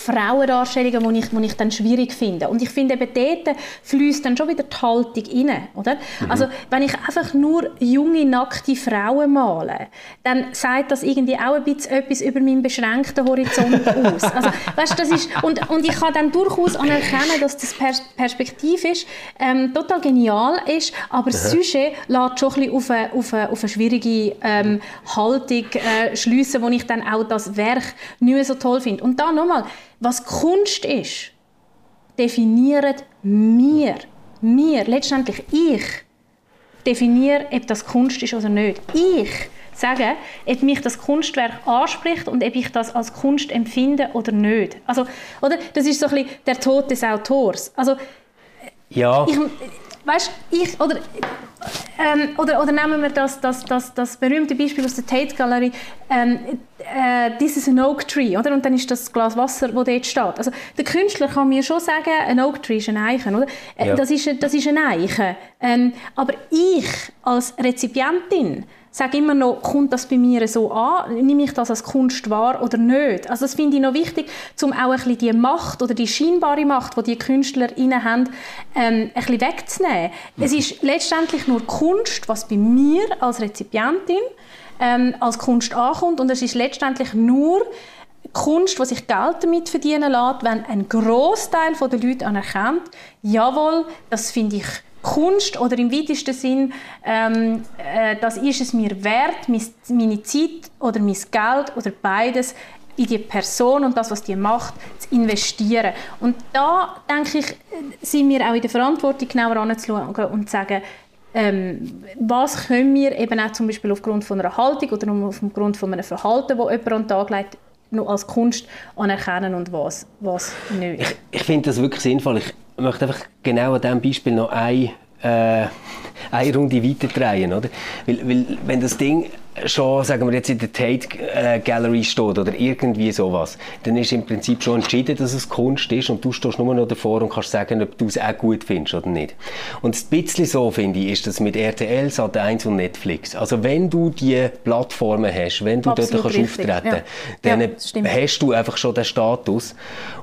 Frauendarstellungen, die ich, die ich dann schwierig finde. Und ich finde eben dort fließt dann schon wieder die Haltung rein, oder? Mhm. Also wenn ich einfach nur junge, nackte Frauen male, dann sagt das irgendwie auch ein bisschen etwas über meinen beschränkten Horizont aus. Also, weißt, das ist, und, und ich kann dann durchaus anerkennen, dass das Pers perspektivisch ähm, total genial ist, aber das Sujet lässt schon ein bisschen auf eine, auf eine, auf eine schwierige ähm, Haltung äh, schliessen, wo ich dann auch das Werk nicht mehr so toll finde. Und da nochmal, was Kunst ist, definieren wir. Wir, letztendlich ich, definiere, ob das Kunst ist oder nicht. Ich sage, ob mich das Kunstwerk anspricht und ob ich das als Kunst empfinde oder nicht. Also, oder? Das ist so ein bisschen der Tod des Autors. Also, ja. Ich, weißt, ich, oder, ähm, oder, oder nehmen wir das, das, das, das berühmte Beispiel aus der Tate Gallery, ähm, äh, «This is an oak tree», oder? Und dann ist das Glas Wasser, das dort steht. Also der Künstler kann mir schon sagen, ein Oak tree ist ein Eichen, oder? Äh, ja. das, ist, das ist ein Eichen. Ähm, aber ich als Rezipientin sage immer noch, kommt das bei mir so an? Nehme ich das als Kunst wahr oder nicht? Also das finde ich noch wichtig, um auch ein bisschen die Macht oder die scheinbare Macht, die die Künstler haben, ähm, ein bisschen wegzunehmen. Mhm. Es ist letztendlich nur Kunst, was bei mir als Rezipientin ähm, als Kunst ankommt und es ist letztendlich nur Kunst, die sich Geld damit verdienen lässt, wenn ein Großteil der Leute anerkennt, jawohl, das finde ich Kunst oder im weitesten Sinn, ähm, äh, das ist es mir wert, meine Zeit oder mein Geld oder beides in die Person und das, was die macht, zu investieren. Und da, denke ich, sind wir auch in der Verantwortung, genauer anzuschauen und zu sagen, ähm, was können wir eben auch zum Beispiel aufgrund von einer Haltung oder aufgrund von einem Verhalten, das jemand an den Tag legt, noch als Kunst anerkennen und was, was nicht. Ich, ich finde das wirklich sinnvoll. Ich möchte einfach genau an diesem Beispiel noch ein, äh, eine Runde weiter drehen. Oder? Weil, weil, wenn das Ding schon, sagen wir jetzt, in der Tate äh, Gallery steht oder irgendwie sowas, dann ist im Prinzip schon entschieden, dass es Kunst ist und du stehst nur noch davor und kannst sagen, ob du es auch gut findest oder nicht. Und ein bisschen so, finde ich, ist das mit RTL, Sat1 und Netflix. Also wenn du die Plattformen hast, wenn du Absolut dort kannst auftreten ja. dann ja, hast du einfach schon den Status.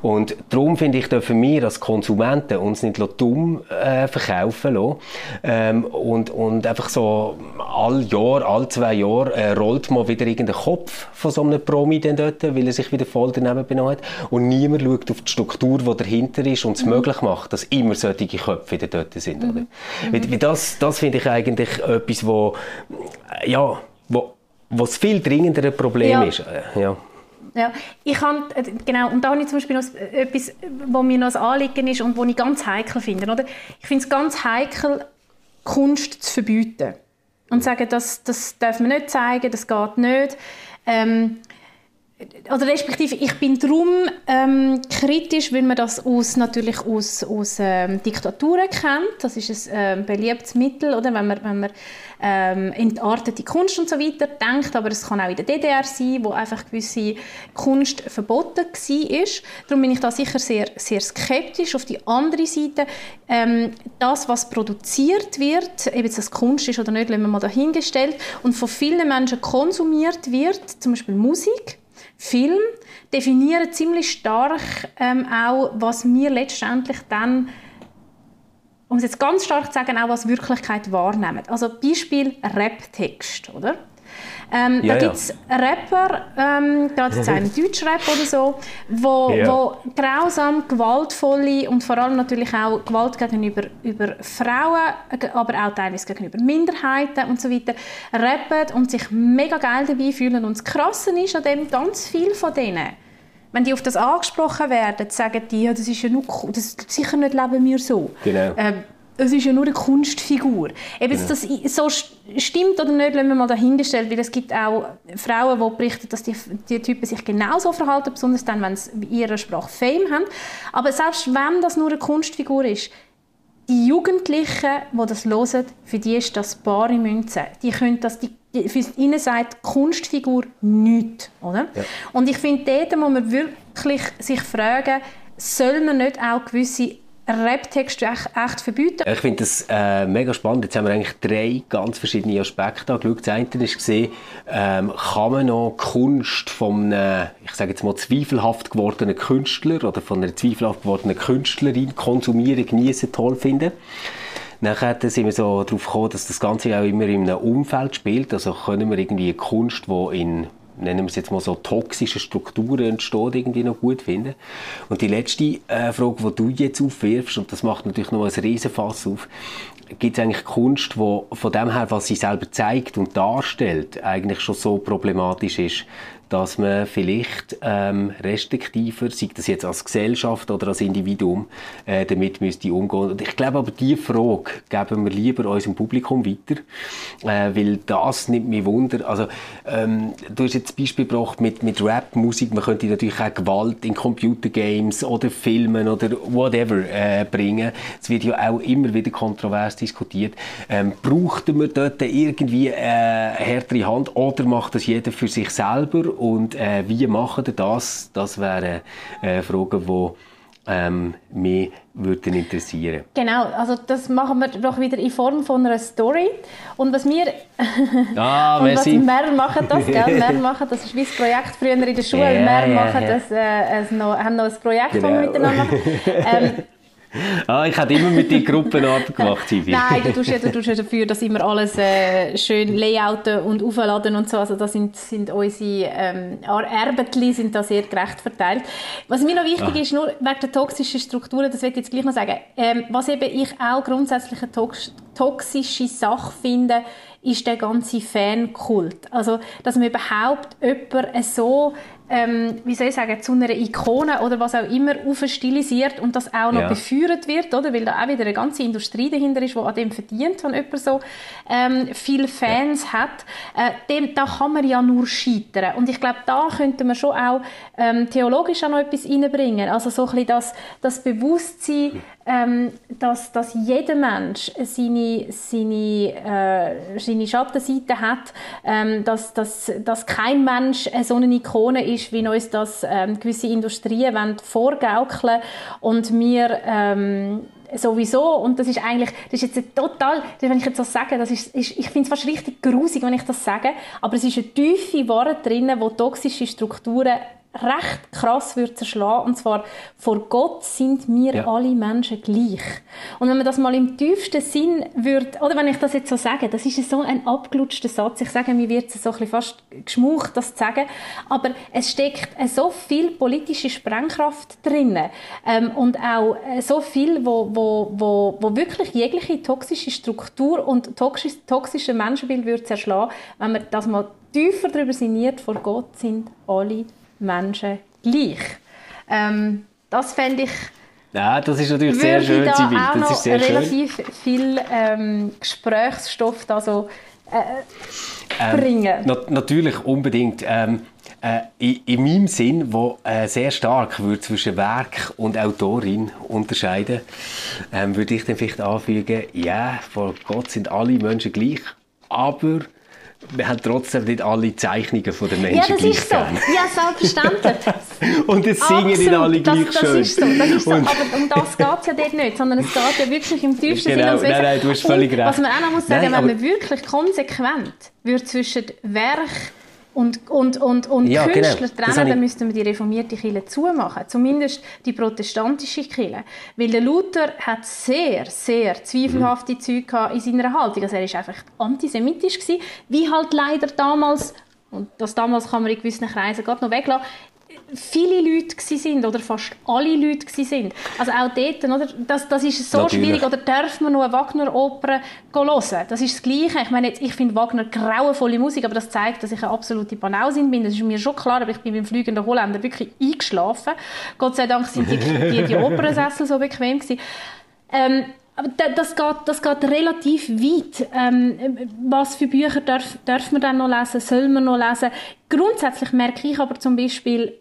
Und darum finde ich, dürfen wir als Konsumenten uns nicht dumm äh, verkaufen lassen. Ähm, und, und einfach so all Jahr, all zwei Jahre äh, rollt mal wieder irgendein Kopf von so einem Promi dann dort, weil er sich wieder voll daneben benannt hat. Und niemand schaut auf die Struktur, die dahinter ist und es mhm. möglich macht, dass immer solche Köpfe wieder dort sind. Mhm. Oder? Mhm. Das, das finde ich eigentlich etwas, wo, ja, wo, was viel dringendere Problem ja. ist. Äh, ja. Ja, ich kann, äh, genau, und da habe ich zum Beispiel noch etwas, was mir noch ein Anliegen ist und was ich ganz heikel finde. Oder? Ich finde es ganz heikel, Kunst zu verbieten. Und sagen, das, das darf man nicht zeigen, das geht nicht. Ähm, oder respektive, ich bin darum ähm, kritisch, weil man das aus, natürlich aus, aus ähm, Diktaturen kennt. Das ist ein ähm, beliebtes Mittel, oder? wenn man, wenn man ähm, entartete Kunst und so weiter denkt. Aber es kann auch in der DDR sein, wo einfach gewisse Kunst verboten war. Darum bin ich da sicher sehr, sehr skeptisch. Auf die andere Seite, ähm, das, was produziert wird, ob das Kunst ist oder nicht, lassen wir mal dahingestellt, und von vielen Menschen konsumiert wird, zum Beispiel Musik, Film definieren ziemlich stark ähm, auch, was wir letztendlich dann, um es jetzt ganz stark zu sagen, auch als Wirklichkeit wahrnehmen. Also Beispiel Rap-Text, oder? Ähm, ja, da gibt es ja. Rapper, ähm, gerade jetzt einen Deutschrap oder so, wo, ja. wo grausam, gewaltvolle und vor allem natürlich auch Gewalt gegenüber über Frauen, aber auch teilweise gegenüber Minderheiten und so weiter, rappen und sich mega geil dabei fühlen. Und das Krasse ist an dem, ganz viele von denen, wenn die auf das angesprochen werden, sagen die, ja, das ist ja nur, das, sicher nicht leben wir so. Genau. Ähm, es ist ja nur eine Kunstfigur. Ob jetzt das so stimmt oder nicht, lassen wir mal dahingestellt, weil es gibt auch Frauen, die berichten, dass die, die Typen sich genauso verhalten, besonders dann, wenn sie in ihrer Sprache Fame haben. Aber selbst wenn das nur eine Kunstfigur ist, die Jugendlichen, die das hören, für die ist das bare Münze. Die können das, die, für ihnen sagt Kunstfigur nichts. Oder? Ja. Und ich finde, dort muss man wirklich sich fragen, soll man nicht auch gewisse Rap-Text echt, verbieten? Ich finde das äh, mega spannend. Jetzt haben wir eigentlich drei ganz verschiedene Aspekte angeschaut. Das eine ist gesehen, ähm, kann man noch Kunst von einem, ich sage jetzt mal, zweifelhaft gewordenen Künstler oder von einer zweifelhaft gewordenen Künstlerin konsumieren, genießen, toll finden? Nachher sind wir so darauf gekommen, dass das Ganze auch immer in einem Umfeld spielt. Also können wir irgendwie Kunst, die in nennen wir es jetzt mal so, toxische Strukturen entstehen, irgendwie noch gut finden. Und die letzte äh, Frage, die du jetzt aufwirfst, und das macht natürlich noch ein Riesenfass auf, gibt es eigentlich Kunst, die von dem her, was sie selber zeigt und darstellt, eigentlich schon so problematisch ist, dass man vielleicht ähm, restriktiver, sei das jetzt als Gesellschaft oder als Individuum, äh, damit müsste umgehen. Und ich glaube aber, diese Frage geben wir lieber unserem Publikum weiter, äh, weil das nimmt mich Wunder. Also, ähm, du hast jetzt das Beispiel gebracht mit, mit Rap, Musik, man könnte natürlich auch Gewalt in Computergames oder Filmen oder whatever äh, bringen. Es wird ja auch immer wieder kontrovers diskutiert. Ähm, braucht man dort irgendwie eine äh, härtere Hand oder macht das jeder für sich selber und äh, wie machen wir das? Das wären äh, Fragen, die ähm, mich würden interessieren. Genau, also das machen wir doch wieder in Form von einer Story. Und was wir ah, und was wir machen das, gell? wir machen das ist wie das Projekt früher in der Schule. Yeah, wir machen yeah. das, äh, noch, haben noch ein Projekt, genau. das wir miteinander machen. Ähm, ah, ich habe immer mit den Gruppen abgemacht, Sivi. Nein, du tust, ja, du tust ja dafür, dass immer alles äh, schön layouten und aufladen und so. Also da sind, sind unsere ähm, Erbetli sind da sehr gerecht verteilt. Was mir noch wichtig ah. ist, nur wegen der toxischen Strukturen, das will ich jetzt gleich noch sagen, ähm, was eben ich auch grundsätzlich eine tox toxische Sache finde, ist der ganze Fankult. Also, dass man überhaupt jemanden so ähm, wie soll ich sagen, zu einer Ikone oder was auch immer aufstilisiert und das auch noch ja. befeuert wird, oder? Weil da auch wieder eine ganze Industrie dahinter ist, die an dem verdient, wenn jemand so ähm, viele Fans ja. hat. Äh, dem, da kann man ja nur scheitern. Und ich glaube, da könnte man schon auch ähm, theologisch auch noch etwas reinbringen. Also so ein bisschen das, das Bewusstsein, ähm, dass, dass jeder Mensch seine, seine, äh, seine Schattenseite hat, ähm, dass, dass, dass kein Mensch so eine Ikone ist, wie uns das ähm, gewisse Industrien wollen vorgaukeln. Und wir ähm, sowieso. Und das ist eigentlich das ist jetzt total wenn ich jetzt das sage das ist, ist ich finde es fast richtig grusig wenn ich das sage. Aber es ist eine tiefe Wahrheit drin wo toxische Strukturen recht krass würde zerschlagen. Und zwar, vor Gott sind wir ja. alle Menschen gleich. Und wenn man das mal im tiefsten Sinn würde, oder wenn ich das jetzt so sage, das ist so ein abgelutschter Satz. Ich sage, mir wird es so ein fast geschmucht, das zu sagen. Aber es steckt so viel politische Sprengkraft drin. Ähm, und auch äh, so viel, wo, wo, wo, wo wirklich jegliche toxische Struktur und toxische, toxische Menschenbild würde zerschlagen, wenn man das mal tiefer darüber sinniert, vor Gott sind alle Menschen gleich. Ähm, das fände ich ja, das ist natürlich sehr schön, da Sibyl. Das auch ist sehr relativ schön. viel ähm, Gesprächsstoff da so, äh, ähm, bringen. Na, natürlich, unbedingt. Ähm, äh, in, in, meinem Sinn, wo äh, sehr stark würde zwischen Werk und Autorin unterscheiden, ähm, würde ich dann vielleicht anfügen, ja, vor Gott sind alle Menschen gleich, aber wir haben trotzdem nicht alle Zeichnungen von den Menschen Ja, das ist so. Gern. Ja, selbstverständlich. und es singen nicht alle gleich das, schön. Ist so, das ist so. Aber um das geht es ja dort nicht, sondern es geht ja wirklich im tiefsten genau. Sinne ums Nein, nein, du hast völlig recht. Was man auch noch muss sagen, nein, wenn man wirklich konsequent würde zwischen Werk und, und, und, und ja, genau. Künstler genau. trennen, dann müssten wir die reformierte Kirche zumachen. Zumindest die protestantische Kirche. Weil der Luther hat sehr, sehr zweifelhafte mhm. Züge in seiner Haltung. Also er war einfach antisemitisch gewesen, wie halt leider damals und das damals kann man in gewissen Kreisen gerade noch weglassen, viele Leute sind oder fast alle Leute sind. Also auch dort, oder? Das, das ist so Natürlich. schwierig. Oder darf man noch eine Wagner-Oper hören? Das ist das Gleiche. Ich meine, jetzt, ich finde Wagner grauenvolle Musik, aber das zeigt, dass ich eine absolute Banausin bin. Das ist mir schon klar, aber ich bin beim fliegenden Holländer wirklich eingeschlafen. Gott sei Dank sind die, die, die Opernsessel so bequem gewesen. Ähm, aber das geht, das geht relativ weit. Ähm, was für Bücher darf, darf man dann noch lesen? Soll man noch lesen? Grundsätzlich merke ich aber zum Beispiel,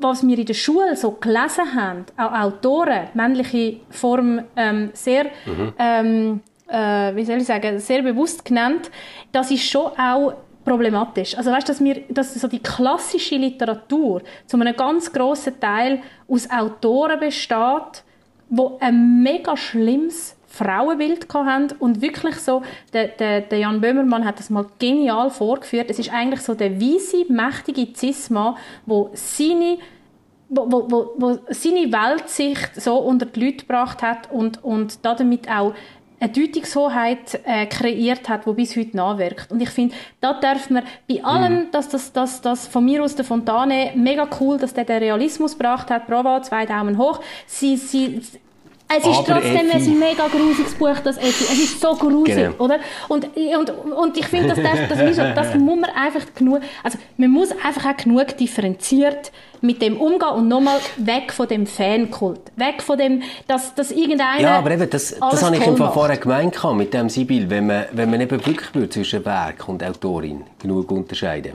was wir in der Schule so gelesen haben, auch Autoren, männliche Form, ähm, sehr, mhm. ähm, äh, wie soll ich sagen, sehr bewusst genannt, das ist schon auch problematisch. Also weißt, dass wir, dass so die klassische Literatur zu einem ganz großen Teil aus Autoren besteht, wo ein mega schlimmes Frauenbild haben und wirklich so, der, der, der Jan Böhmermann hat das mal genial vorgeführt. Es ist eigentlich so der weise, mächtige Cis-Mann, wo seine wo, wo, wo, seine Weltsicht so unter die Leute gebracht hat und, und damit auch eine Deutungshoheit äh, kreiert hat, die bis heute nachwirkt. Und ich finde, da darf man bei allem, mhm. dass das, das, das von mir aus der Fontane, mega cool, dass der den Realismus gebracht hat, bravo, zwei Daumen hoch. Sie, sie, es ist aber trotzdem Effi. ein mega grusiges Buch, das Effi. Es ist so grusig, genau. oder? Und, und, und ich finde, das, das, das, das muss man einfach genug, also man muss einfach auch genug differenziert mit dem umgehen und nochmal weg von dem Fankult. Weg von dem, dass, dass irgendeiner Ja, aber eben, das, das habe ich im vorher gemeint mit dem Sibyl, wenn man, wenn man eben wirklich zwischen Werk und Autorin genug unterscheiden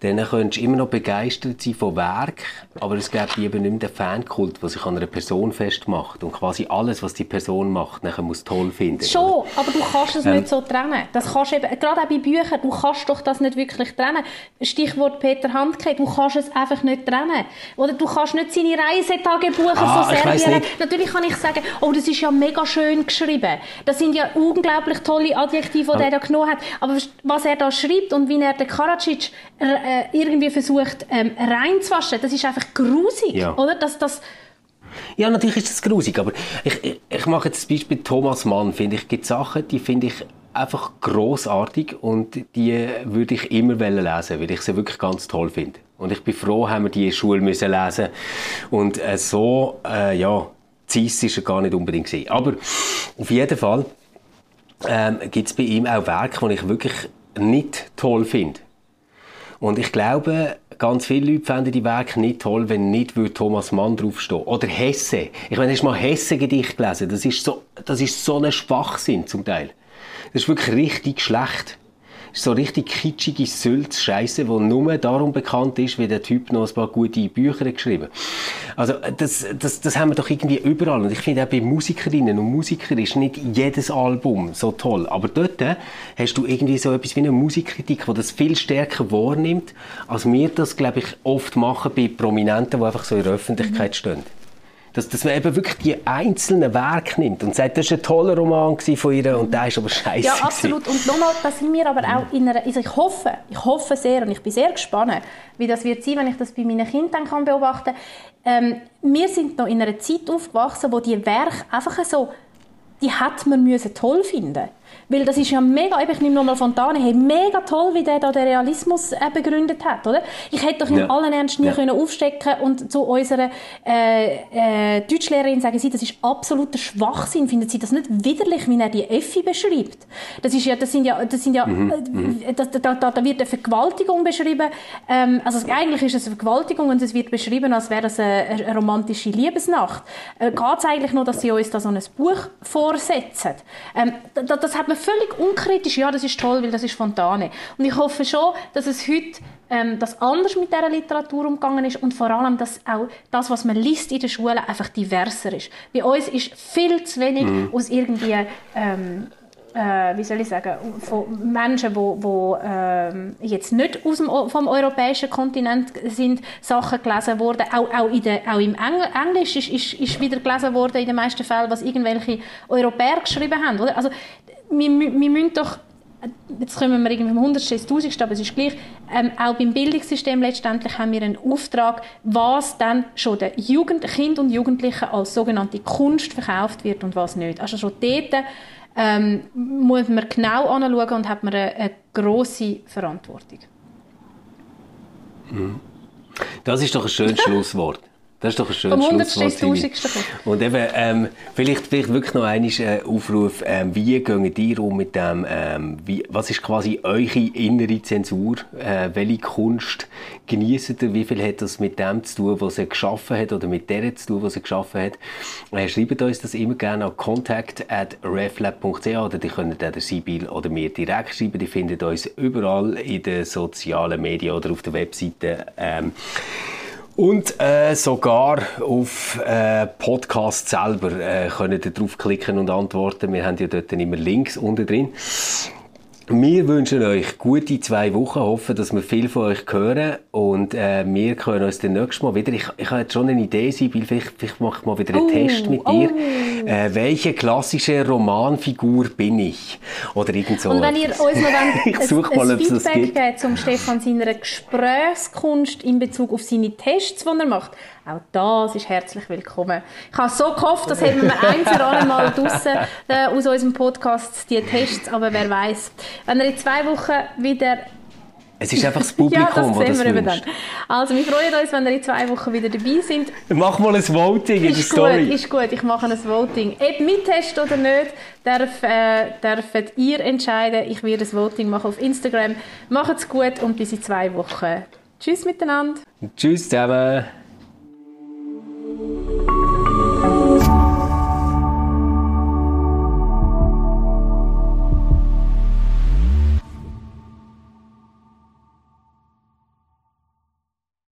dann könntest du immer noch begeistert sein von Werk, aber es gibt eben nicht mehr den Fankult, der sich an einer Person festmacht und quasi alles, was die Person macht, nachher muss toll finden. Schon, oder? aber du kannst es ähm, nicht so trennen. Das kannst eben, gerade auch bei Büchern, du kannst doch das nicht wirklich trennen. Stichwort Peter Handke, du kannst es einfach nicht trennen. Oder du kannst nicht seine Reisetagebuche ah, von Serbien... Natürlich kann ich sagen, oh, das ist ja mega schön geschrieben. Das sind ja unglaublich tolle Adjektive, die ah. er da genommen hat. Aber was er da schreibt und wie er den Karadzic äh, irgendwie versucht ähm, reinzuwaschen, das ist einfach grusig, ja. oder? Das, das ja, natürlich ist das grusig, aber ich, ich, ich mache jetzt das Beispiel Thomas Mann, finde ich, gibt Sachen, die finde ich einfach großartig und die würde ich immer lesen, weil ich sie wirklich ganz toll finde. Und ich bin froh, haben wir die in der Schule müssen lesen und äh, so, äh, ja, Zeiss ist er gar nicht unbedingt gesehen. Aber auf jeden Fall ähm, gibt es bei ihm auch Werke, die ich wirklich nicht toll finde. Und ich glaube, ganz viele Leute fänden die Werke nicht toll, wenn nicht Thomas Mann draufstehen Oder Hesse. Ich meine, hast du mal Hesse-Gedicht gelesen? Das ist so, das ist so ein Schwachsinn zum Teil. Das ist wirklich richtig schlecht so richtig kitschige Sülz-Scheiße, die nur darum bekannt ist, weil der Typ noch ein paar gute Bücher geschrieben Also, das, das, das haben wir doch irgendwie überall. Und ich finde auch bei Musikerinnen und Musikern ist nicht jedes Album so toll. Aber dort äh, hast du irgendwie so etwas wie eine Musikkritik, die das viel stärker wahrnimmt, als wir das, glaube ich, oft machen bei Prominenten, die einfach so in der Öffentlichkeit mhm. stehen dass, dass man eben wirklich die einzelnen Werke nimmt und sagt, das war ein toller Roman von ihr und der ist aber scheiße. Ja, absolut. Gewesen. Und nochmal, da sind wir aber auch in einer, also ich hoffe, ich hoffe sehr und ich bin sehr gespannt, wie das wird sein, wenn ich das bei meinen Kindern kann beobachten kann. Ähm, wir sind noch in einer Zeit aufgewachsen, wo die Werke einfach so, die hätte man müssen toll finden weil das ist ja mega, ich nehme nochmal Fontane, hey, mega toll, wie der da den Realismus äh, begründet hat, oder? Ich hätte doch in ja. allen Ernst nie ja. können aufstecken und zu unserer äh, äh, Deutschlehrerin sagen, sie, das ist absoluter Schwachsinn, finden Sie das nicht widerlich, wie er die Effi beschreibt? Das ist ja, das sind ja, das sind ja, mhm. äh, mhm. da, da, da, da, wird eine Vergewaltigung beschrieben, ähm, also eigentlich ist es eine Vergewaltigung und es wird beschrieben, als wäre das eine, eine romantische Liebesnacht. Äh, Geht es eigentlich nur, dass sie uns da so ein Buch vorsetzen? Ähm, das, das hat man völlig unkritisch, ja, das ist toll, weil das ist Fontane. Und ich hoffe schon, dass es heute ähm, dass anders mit dieser Literatur umgegangen ist und vor allem, dass auch das, was man liest in den Schulen, einfach diverser ist. Bei uns ist viel zu wenig mhm. aus irgendwie ähm, äh, wie soll ich sagen, von Menschen, die wo, äh, jetzt nicht aus dem, vom europäischen Kontinent sind, Sachen gelesen worden. Auch, auch, in der, auch im Engl Englisch ist, ist, ist wieder gelesen worden in den meisten Fällen, was irgendwelche Europäer geschrieben haben. Oder? Also wir, wir müssen doch jetzt kommen wir irgendwie vom 100. ins 1000. aber es ist gleich, ähm, auch beim Bildungssystem letztendlich haben wir einen Auftrag, was dann schon den Jugend, Kind und Jugendlichen als sogenannte Kunst verkauft wird und was nicht. Also schon dort ähm, muss man genau anschauen und hat man eine, eine grosse Verantwortung. Mhm. Das ist doch ein schönes Schlusswort. Das ist doch ein schönes Vom 100. ins 1000. Und eben, ähm, vielleicht, vielleicht wirklich noch einen äh, Aufruf, ähm, wie gehen ihr um mit dem, ähm, wie, was ist quasi eure innere Zensur, äh, welche Kunst genießt ihr, wie viel hat das mit dem zu tun, was er geschaffen hat, oder mit der zu tun, was er geschaffen hat. Äh, schreibt uns das immer gerne an contact.reflab.ch oder die könnt der Sibyl oder mir direkt schreiben, die findet uns überall in den sozialen Medien oder auf der Webseite. Ähm, und äh, sogar auf äh, Podcast selber äh, könnt ihr draufklicken und antworten. Wir haben ja dort immer Links unten drin. Wir wünschen euch gute zwei Wochen, hoffen, dass wir viel von euch hören und äh, wir können uns dann nächstes Mal wieder, ich, ich habe jetzt schon eine Idee, Sibyl, vielleicht, vielleicht mache ich mal wieder einen oh, Test mit dir. Oh. Äh, welche klassische Romanfigur bin ich? Oder irgend so. Und wenn ihr uns noch ein, ein, mal, ein Feedback gebt zum Stefan seiner Gesprächskunst in Bezug auf seine Tests, die er macht, auch das ist herzlich willkommen. Ich habe so gehofft, dass hätten wir ein für alle Mal draussen äh, aus unserem Podcast die Tests, aber wer weiß. Wenn er in zwei Wochen wieder es ist einfach das Publikum, ja, das, das, das wir dann. Also, wir freuen uns, wenn ihr in zwei Wochen wieder dabei sind. Mach mal ein Voting in der Story. Gut, ist gut, ich mache ein Voting. Ob mit Test oder nicht, darf, äh, dürft ihr entscheiden. Ich werde ein Voting machen auf Instagram. Macht's gut und bis in zwei Wochen. Tschüss miteinander. Tschüss zusammen.